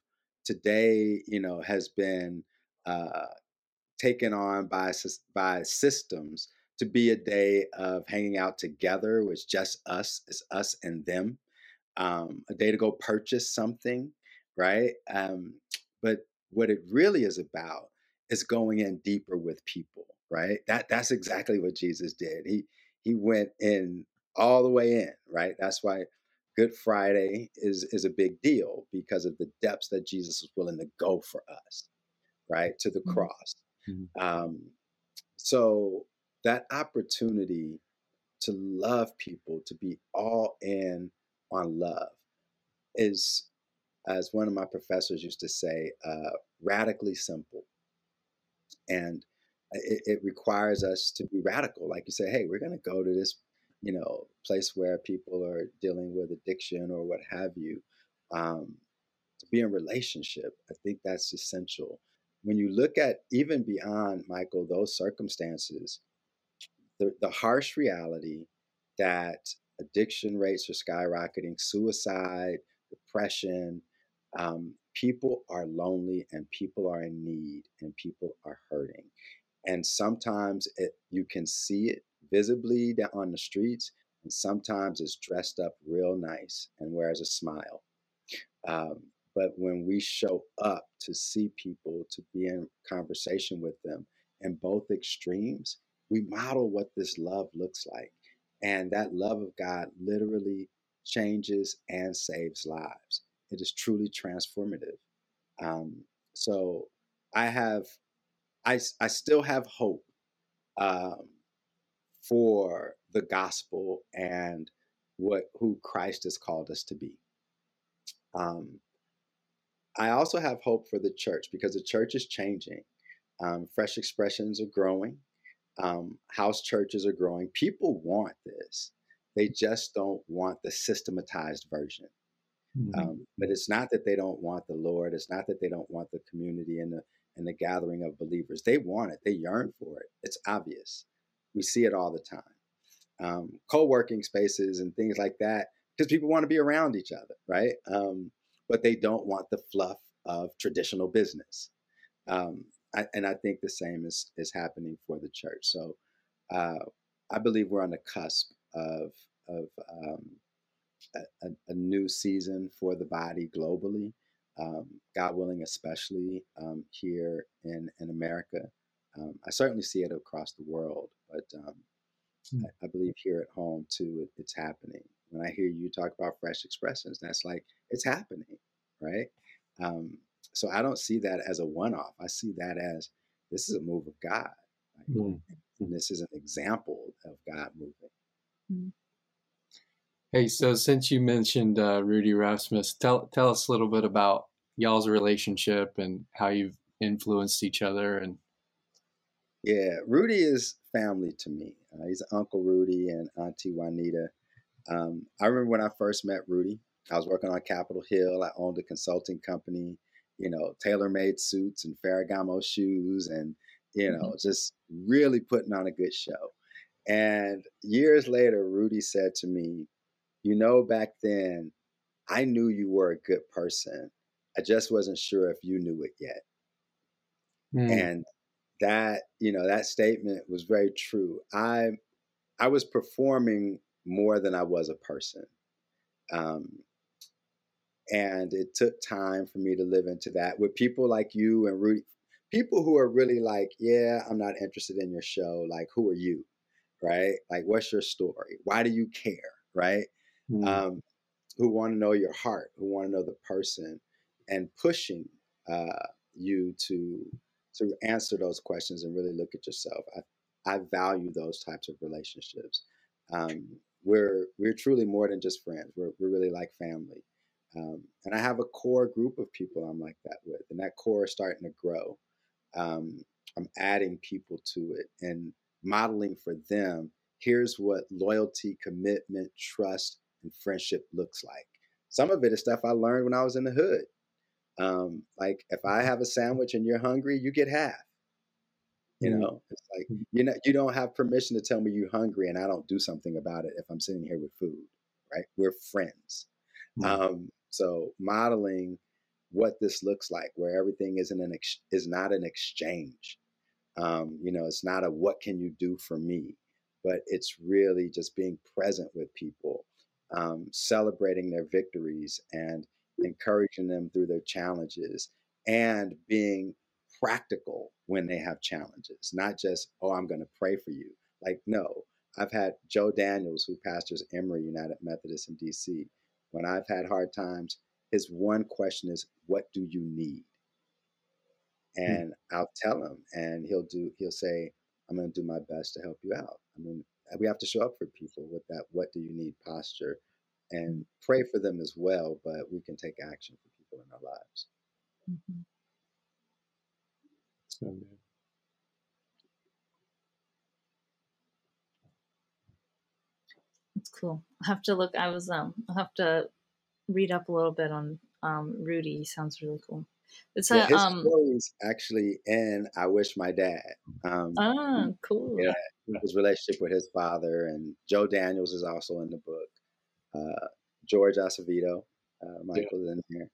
S3: today, you know, has been uh, taken on by by systems to be a day of hanging out together. It's just us, it's us and them. Um, a day to go purchase something, right? Um, but what it really is about is going in deeper with people right? That that's exactly what Jesus did. He he went in all the way in, right? That's why Good Friday is is a big deal because of the depths that Jesus was willing to go for us, right, to the mm-hmm. cross. Mm-hmm. Um, so that opportunity to love people, to be all in on love, is, as one of my professors used to say, uh, radically simple. And it, it requires us to be radical. Like you say, hey, we're going to go to this, you know, place where people are dealing with addiction or what have you. Um, to be in relationship, I think that's essential. When you look at even beyond Michael those circumstances, the, the harsh reality that addiction rates are skyrocketing, suicide, depression, um, people are lonely and people are in need and people are hurting and sometimes it, you can see it visibly on the streets and sometimes it's dressed up real nice and wears a smile. Um, but when we show up to see people to be in conversation with them in both extremes we model what this love looks like and that love of god literally changes and saves lives. It is truly transformative. Um, so i have I, I still have hope um, for the gospel and what who Christ has called us to be. Um, I also have hope for the church because the church is changing. Um, fresh expressions are growing. Um, house churches are growing. People want this. They just don't want the systematized version. Mm-hmm. Um, but it's not that they don't want the Lord. It's not that they don't want the community and the and the gathering of believers. They want it, they yearn for it. It's obvious. We see it all the time. Um, Co working spaces and things like that, because people want to be around each other, right? Um, but they don't want the fluff of traditional business. Um, I, and I think the same is, is happening for the church. So uh, I believe we're on the cusp of, of um, a, a, new season for the body globally um, God willing, especially um, here in, in America. Um, I certainly see it across the world, but mm. I, I, believe here at home too, it, it's happening. When I hear you talk about fresh expressions, that's like it's happening, right? Um, so I don't see that as a one-off. I see that as this is a move of God, right? mm. and this is an example of God moving.
S2: Mm. Hey, so since you mentioned uh, Rudy Rasmus, tell tell us a little bit about y'all's relationship and how you've influenced each other. And
S3: yeah, Rudy is family to me. Uh, he's Uncle Rudy and Auntie Juanita. Um, I remember when I first met Rudy. I was working on Capitol Hill. I owned a consulting company. You know, tailor-made suits and Ferragamo shoes, and you know, mm-hmm. just really putting on a good show. And years later, Rudy said to me, You know, back then, I knew you were a good person. I just wasn't sure if you knew it yet. Mm. And that, you know, that statement was very true. I I was performing more than I was a person. Um, and it took time for me to live into that with people like you and Rudy, people who are really like, yeah, I'm not interested in your show. Like, who are you? Right? Like, what's your story? Why do you care? Right? Mm. Um, who want to know your heart, who want to know the person, and pushing uh, you to to answer those questions and really look at yourself. I, I value those types of relationships. Um, we're we're truly more than just friends. We're we're really like family. Um, and I have a core group of people I'm like that with, and that core is starting to grow. Um, I'm adding people to it and modeling for them. Here's what loyalty, commitment, trust, and friendship looks like. Some of it is stuff I learned when I was in the hood. Um, like if I have a sandwich and you're hungry, you get half. You mm-hmm. know, it's like mm-hmm. you know you don't have permission to tell me you're hungry and I don't do something about it if I'm sitting here with food, right? We're friends. Mm-hmm. Um, so modeling what this looks like, where everything isn't an ex- is not an exchange. Um, you know, it's not a what can you do for me, but it's really just being present with people, um, celebrating their victories and encouraging them through their challenges and being practical when they have challenges, not just, oh, I'm going to pray for you. Like, no, I've had Joe Daniels, who pastors Emory United Methodist in DC. When I've had hard times, his one question is, what do you need? Hmm. And hmm. I'll tell him, and he'll do, he'll say, I'm going to do my best to help you out. I mean, we have to show up for people with that, what do you need posture and pray for them as well, but we can take action for people in our lives. Mm-hmm. So good.
S1: That's cool. I have to look. I was um. I have to read up a little bit on um Rudy. He sounds really cool.
S3: It's yeah, a, his um, story's actually in I Wish My Dad. Um,
S1: ah, cool.
S3: Yeah, his relationship with his father and Joe Daniels is also in the book. Uh, George Acevedo, uh, Michael's yeah. in here.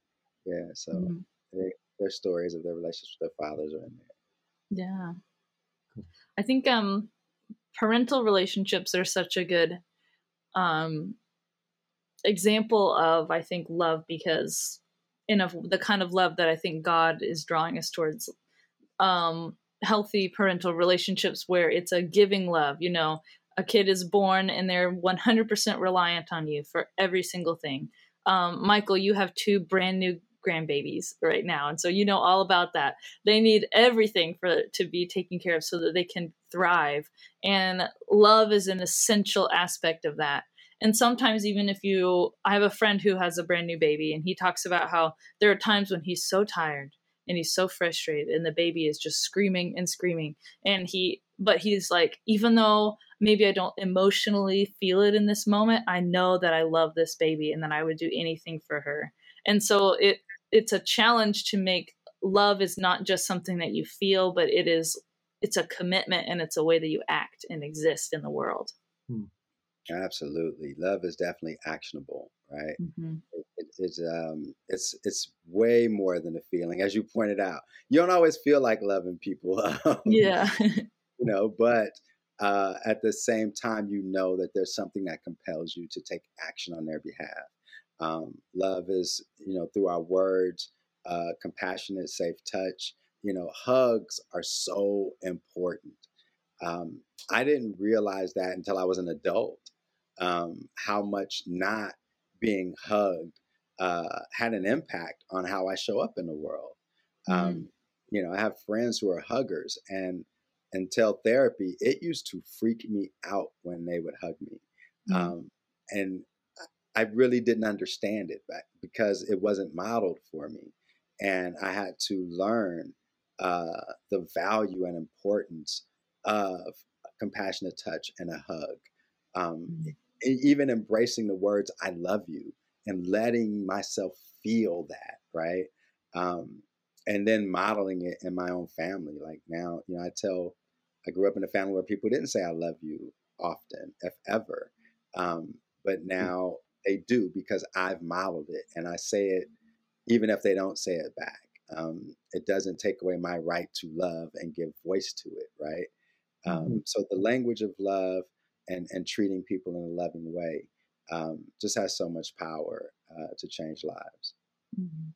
S3: Yeah, so mm-hmm. they, their stories of their relationships with their fathers are in there.
S1: Yeah, I think um, parental relationships are such a good um, example of I think love because in a, the kind of love that I think God is drawing us towards. Um, healthy parental relationships where it's a giving love you know a kid is born and they're 100% reliant on you for every single thing. Um, Michael, you have two brand new grandbabies right now, and so you know all about that. They need everything for to be taken care of so that they can thrive, and love is an essential aspect of that. And sometimes, even if you, I have a friend who has a brand new baby, and he talks about how there are times when he's so tired and he's so frustrated, and the baby is just screaming and screaming, and he, but he's like, even though maybe I don't emotionally feel it in this moment, I know that I love this baby and that I would do anything for her. And so it it's a challenge to make love is not just something that you feel, but it is it's a commitment and it's a way that you act and exist in the world. Hmm.
S3: Absolutely, love is definitely actionable, right? Mm-hmm. It, it's um, it's it's way more than a feeling, as you pointed out. You don't always feel like loving people, [LAUGHS]
S1: yeah, [LAUGHS]
S3: you know, but uh, at the same time, you know that there's something that compels you to take action on their behalf. Um, love is, you know, through our words, uh, compassionate, safe touch. You know, hugs are so important. Um, I didn't realize that until I was an adult. Um, how much not being hugged uh, had an impact on how I show up in the world. Mm-hmm. You know, I have friends who are huggers, and until therapy, it used to freak me out when they would hug me. Mm-hmm. Um, and I really didn't understand it back because it wasn't modeled for me. And I had to learn uh, the value and importance of compassionate touch and a hug. Um, mm-hmm. Even embracing the words, I love you, and letting myself feel that, right? Um, and then modeling it in my own family. Like now, you know, I tell, I grew up in a family where people didn't say I love you often, if ever. Um, but hmm. now they do because I've modeled it and I say it even if they don't say it back. Um, it doesn't take away my right to love and give voice to it, right? Um, mm-hmm. So the language of love and, and treating people in a loving way um, just has so much power uh, to change lives.
S1: Mm-hmm.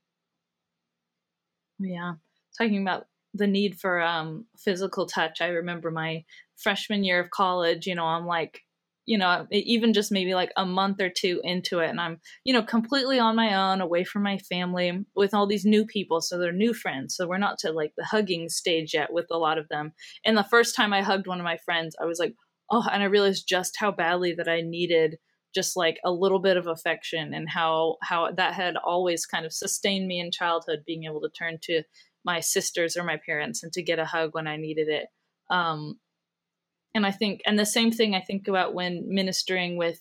S1: Yeah. Talking about the need for um, physical touch. I remember my freshman year of college, you know, I'm like, you know, even just maybe like a month or two into it, and I'm, you know, completely on my own, away from my family, with all these new people. So they're new friends. So we're not to like the hugging stage yet with a lot of them. And the first time I hugged one of my friends, I was like, oh, and I realized just how badly that I needed just like a little bit of affection and how how that had always kind of sustained me in childhood being able to turn to my sisters or my parents and to get a hug when i needed it. Um, and i think and the same thing i think about when ministering with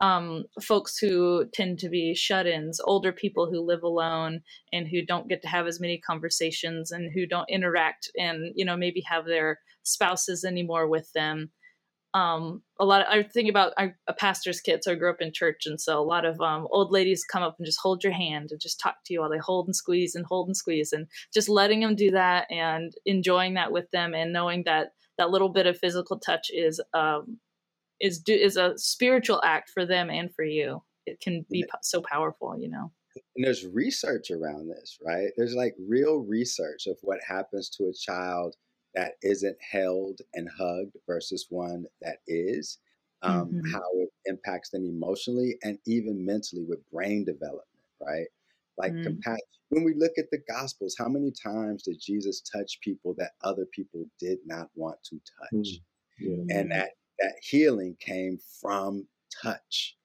S1: um, folks who tend to be shut-ins older people who live alone and who don't get to have as many conversations and who don't interact and you know maybe have their spouses anymore with them um, a lot of, I think about I, a pastor's kid, so I grew up in church, and so a lot of um, old ladies come up and just hold your hand and just talk to you while they hold and squeeze and hold and squeeze, and just letting them do that and enjoying that with them, and knowing that that little bit of physical touch is um, is do, is a spiritual act for them and for you. It can be so powerful, you know.
S3: And there's research around this, right? There's like real research of what happens to a child that isn't held and hugged versus one that is, um, mm-hmm. how it impacts them emotionally and even mentally with brain development, right? Like mm. compassion. When we look at the Gospels, how many times did Jesus touch people that other people did not want to touch? Mm. Yeah. And that that healing came from touch,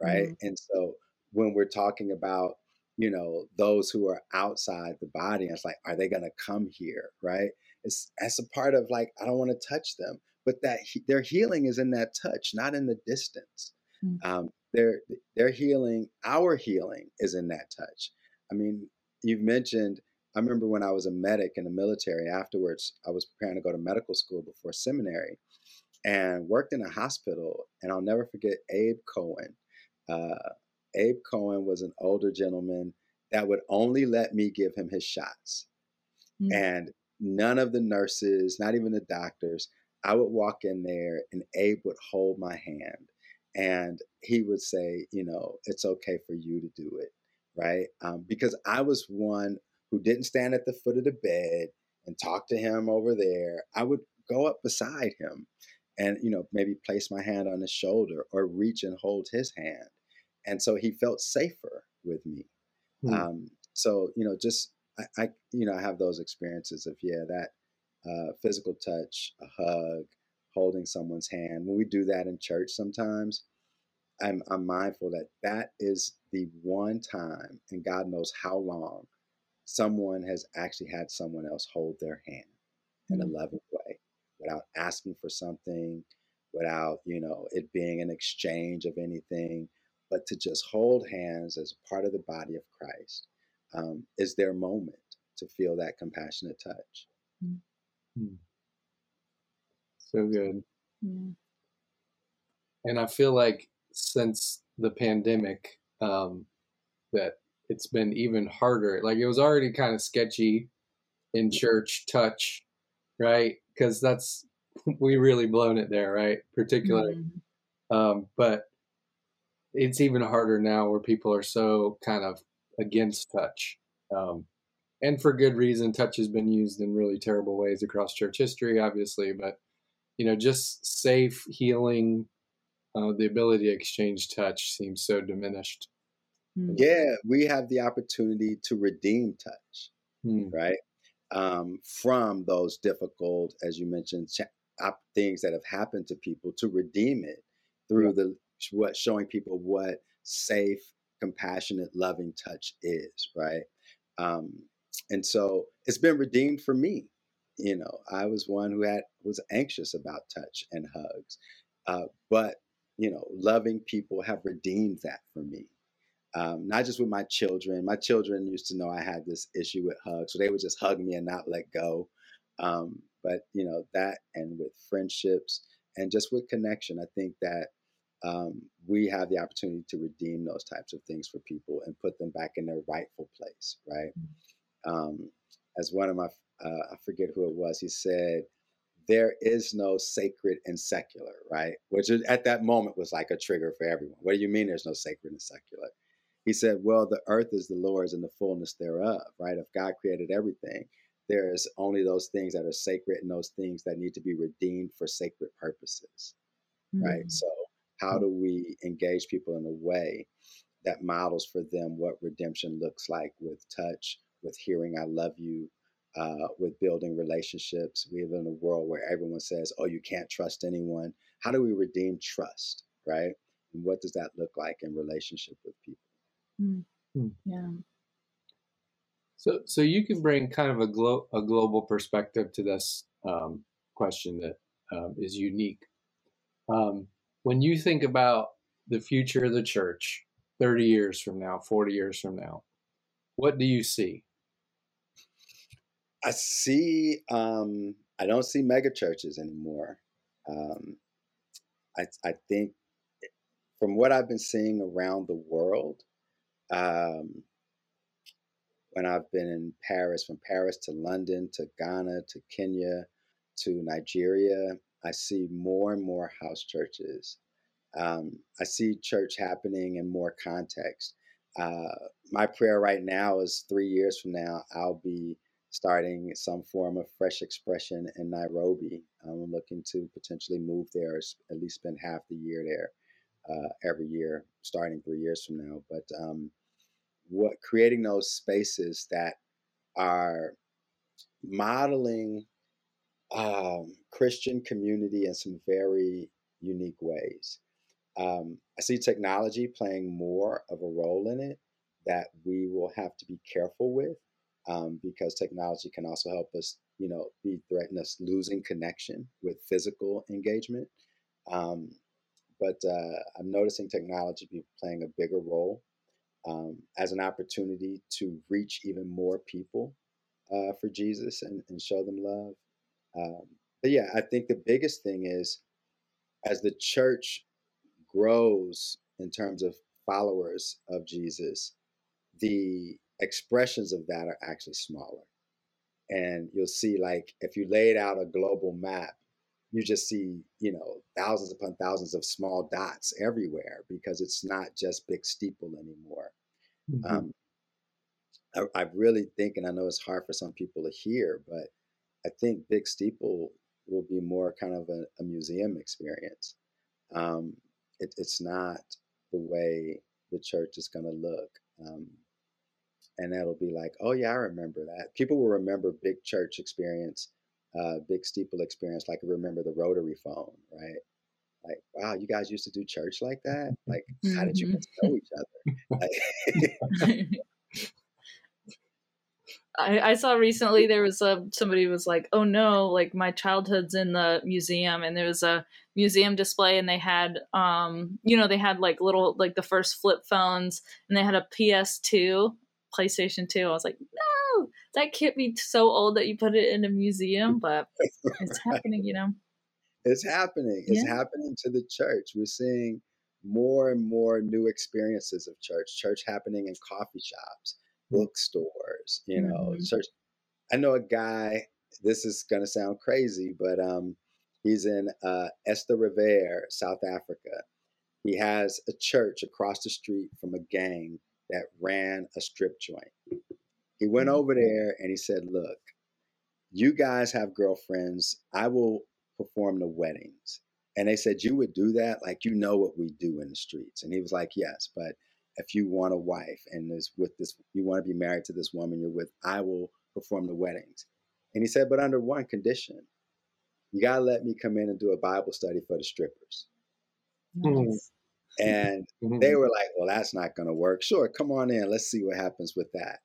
S3: right? Mm. And so when we're talking about you know those who are outside the body, it's like, are they going to come here, right? It's as a part of like I don't want to touch them, but that he, their healing is in that touch, not in the distance. Mm-hmm. Um, their their healing, our healing, is in that touch. I mean, you've mentioned. I remember when I was a medic in the military. Afterwards, I was preparing to go to medical school before seminary, and worked in a hospital. And I'll never forget Abe Cohen. Uh, Abe Cohen was an older gentleman that would only let me give him his shots. Mm-hmm. And none of the nurses, not even the doctors. I would walk in there and Abe would hold my hand and he would say, you know, it's okay for you to do it, right? Um, because I was one who didn't stand at the foot of the bed and talk to him over there. I would go up beside him and, you know, maybe place my hand on his shoulder or reach and hold his hand. And so he felt safer with me. Hmm. Um, so, you know, just I, I, you know, I have those experiences of yeah, that uh, physical touch, a hug, holding someone's hand. When we do that in church, sometimes I'm, I'm mindful that that is the one time, and God knows how long, someone has actually had someone else hold their hand in a mm. loving way, without asking for something, without you know it being an exchange of anything, but to just hold hands as part of the body of Christ um, is their moment to feel that compassionate touch. Mm-hmm.
S2: So good. And I feel like since the pandemic, um, that it's been even harder. Like it was already kind of sketchy in church touch, right? Because that's [LAUGHS] we really blown it there, right? Particularly, mm-hmm. um, but it's even harder now where people are so kind of against touch. Um, and for good reason, touch has been used in really terrible ways across church history, obviously, but you know, just safe healing, uh, the ability to exchange touch seems so diminished.
S3: Hmm. Yeah, we have the opportunity to redeem touch, hmm. right? Um, from those difficult, as you mentioned, things that have happened to people, to redeem it through the what showing people what safe, compassionate, loving touch is, right? Um, and so it's been redeemed for me. You know, I was one who had was anxious about touch and hugs, uh, but you know, loving people have redeemed that for me. Um, not just with my children. My children used to know I had this issue with hugs, so they would just hug me and not let go. Um, but you know that, and with friendships, and just with connection, I think that um, we have the opportunity to redeem those types of things for people and put them back in their rightful place, right? Mm. Um, as one of my, uh, I forget who it was, he said, there is no sacred and secular, right? Which at that moment was like a trigger for everyone. What do you mean there's no sacred and secular? He said, well, the earth is the Lord's and the fullness thereof, right? If God created everything, there's only those things that are sacred and those things that need to be redeemed for sacred purposes, mm-hmm. right? So, how do we engage people in a way that models for them what redemption looks like with touch, with hearing, I love you, uh, with building relationships. We live in a world where everyone says, oh, you can't trust anyone. How do we redeem trust, right? And what does that look like in relationship with people?
S1: Mm. Yeah.
S2: So, so you can bring kind of a, glo- a global perspective to this um, question that um, is unique. Um, when you think about the future of the church, 30 years from now, 40 years from now, what do you see?
S3: I see. Um, I don't see mega churches anymore. Um, I, I think, from what I've been seeing around the world, um, when I've been in Paris, from Paris to London to Ghana to Kenya to Nigeria, I see more and more house churches. Um, I see church happening in more context. Uh, my prayer right now is three years from now, I'll be starting some form of fresh expression in Nairobi. I'm looking to potentially move there, at least spend half the year there uh, every year, starting three years from now. But um, what creating those spaces that are modeling um, Christian community in some very unique ways. Um, I see technology playing more of a role in it that we will have to be careful with um, because technology can also help us, you know, be threatened us losing connection with physical engagement. Um, but uh, I'm noticing technology be playing a bigger role um, as an opportunity to reach even more people uh, for Jesus and, and, show them love. But yeah, I think the biggest thing is as the church grows in terms of followers of Jesus, the expressions of that are actually smaller. And you'll see, like, if you laid out a global map, you just see, you know, thousands upon thousands of small dots everywhere because it's not just big steeple anymore. Mm-hmm. Um, I, I, really think, and I know it's hard for some people to hear, but I think Big Steeple more kind of a, a museum experience. Um, it, it's not the way the church is going to look. Um, and that'll be like, oh yeah, I remember that. People will remember big church experience, uh, big steeple experience, like remember the rotary phone, right? Like, wow, you guys used to do church like that. Like, mm-hmm. how did you get to know each other? Like, [LAUGHS] [LAUGHS] [LAUGHS]
S1: I, I saw recently there was a somebody was like, oh no, like my childhood's in the museum, and there was a museum display, and they had, um, you know, they had like little like the first flip phones, and they had a PS2 PlayStation 2. I was like, no, that can't be so old that you put it in a museum, but it's [LAUGHS] happening, you know.
S3: It's happening. It's yeah. happening to the church. We're seeing more and more new experiences of church. Church happening in coffee shops. Bookstores, you know, mm-hmm. church. I know a guy, this is going to sound crazy, but um, he's in uh, Eersterivier, South Africa. He has a church across the street from a gang that ran a strip joint. He went mm-hmm. over there and he said, Look, you guys have girlfriends. I will perform the weddings. And they said, You would do that? Like, you know what we do in the streets. And he was like, Yes, but if you want a wife and is with this, you want to be married to this woman you're with, I will perform the weddings. And he said, But under one condition, you got to let me come in and do a Bible study for the strippers.
S1: Nice.
S3: And mm-hmm. they were like, well, that's not going to work. Sure, come on in. Let's see what happens with that.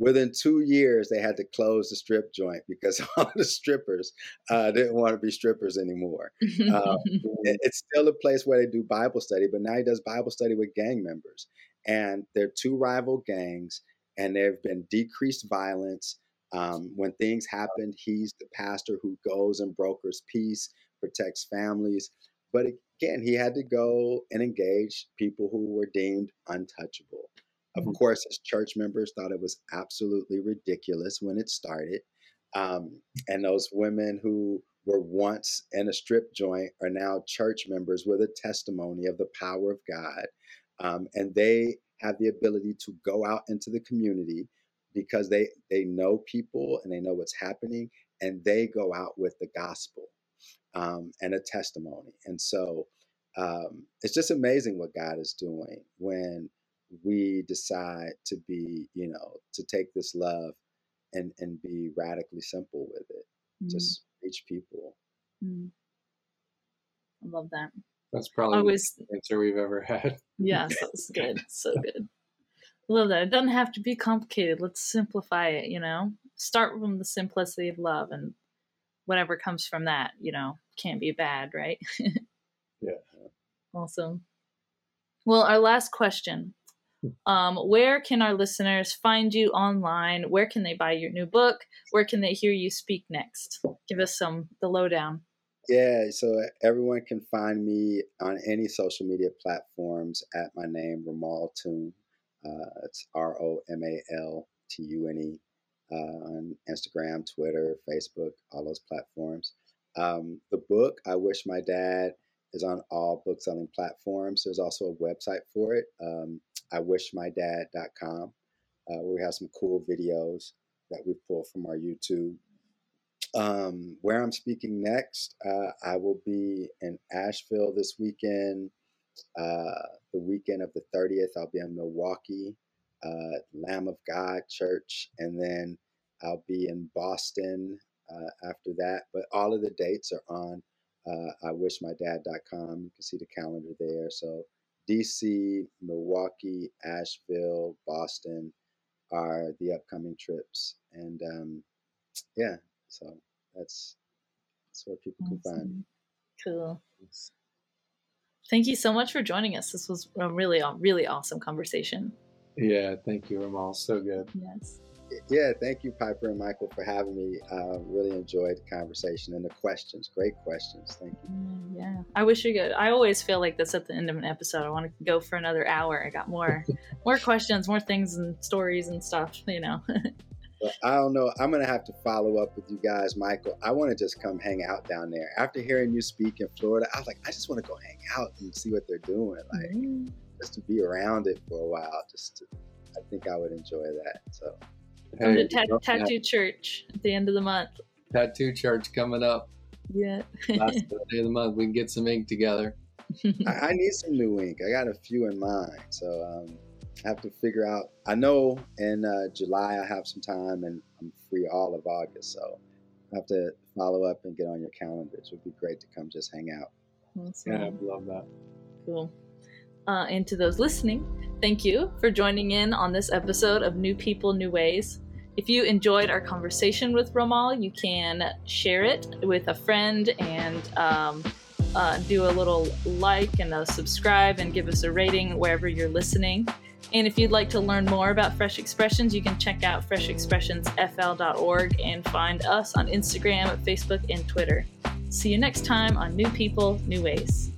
S3: Within two years, they had to close the strip joint because [LAUGHS] all the strippers uh, didn't want to be strippers anymore. Uh, it, [LAUGHS] it's still a place where they do Bible study, but now he does Bible study with gang members. And they're two rival gangs, and there have been decreased violence. Um, when things happen, he's the pastor who goes and brokers peace, protects families. But again, he had to go and engage people who were deemed untouchable. Of mm-hmm. course, his church members thought it was absolutely ridiculous when it started. Um, and those women who were once in a strip joint are now church members with a testimony of the power of God. Um, and they have the ability to go out into the community because they they know people and they know what's happening and they go out with the gospel um, and a testimony and so um, it's just amazing what god is doing when we decide to be you know to take this love and and be radically simple with it mm. just reach people
S1: mm. i love that
S2: that's probably Always, the answer we've ever had
S1: yes that's good [LAUGHS] so good love that. It doesn't have to be complicated. Let's simplify it, you know? Start from the simplicity of love and whatever comes from that, you know, can't be bad, right? [LAUGHS]
S2: yeah.
S1: Awesome. Well, our last question. Um, where can our listeners find you online? Where can they buy your new book? Where can they hear you speak next? Give us some the lowdown.
S3: Yeah, so everyone can find me on any social media platforms at my name, Romal Tune. Uh, it's R O M A L T U N E uh, on Instagram, Twitter, Facebook, all those platforms. Um, the book, I Wish My Dad, is on all book selling platforms. There's also a website for it, um, iwishmydad.com, uh, where we have some cool videos that we pull from our YouTube. Um, where I'm speaking next, uh, I will be in Asheville this weekend, uh, the weekend of the 30th, I'll be in Milwaukee, uh, Lamb of God Church, and then I'll be in Boston uh, after that. But all of the dates are on uh, iwishmydad.com. You can see the calendar there. So DC, Milwaukee, Asheville, Boston are the upcoming trips. And um, yeah, so that's that's where people awesome. can find me.
S1: Cool. Thank you so much for joining us. This was a really, really awesome conversation.
S2: Yeah, thank you, Romal. So good.
S1: Yes.
S3: Yeah, thank you, Piper and Michael, for having me. Uh, really enjoyed the conversation and the questions. Great questions. Thank you.
S1: Mm, yeah, I wish you could. I always feel like this at the end of an episode. I want to go for another hour. I got more, [LAUGHS] more questions, more things and stories and stuff. You know. [LAUGHS]
S3: I don't know. I'm gonna have to follow up with you guys, Michael. I want to just come hang out down there. After hearing you speak in Florida, I was like, I just want to go hang out and see what they're doing, like mm-hmm. just to be around it for a while. Just, to, I think I would enjoy that. So,
S1: hey, to ta- Tattoo Church at the end of the month.
S2: Tattoo Church coming up.
S1: Yeah.
S2: Last [LAUGHS] day of the month, we can get some ink together.
S3: I, I, need some new ink. I got a few in mind, so. um I have to figure out. I know in uh, July I have some time and I'm free all of August, so I have to follow up and get on your calendars. It would be great to come just hang out.
S2: Awesome. Yeah, I'd love that.
S1: Cool. Uh, and to those listening, thank you for joining in on this episode of New People, New Ways. If you enjoyed our conversation with Romal, you can share it with a friend and um, uh, do a little like and a subscribe and give us a rating wherever you're listening. And if you'd like to learn more about Fresh Expressions, you can check out freshexpressionsfl.org and find us on Instagram, Facebook, and Twitter. See you next time on New People, New Ways.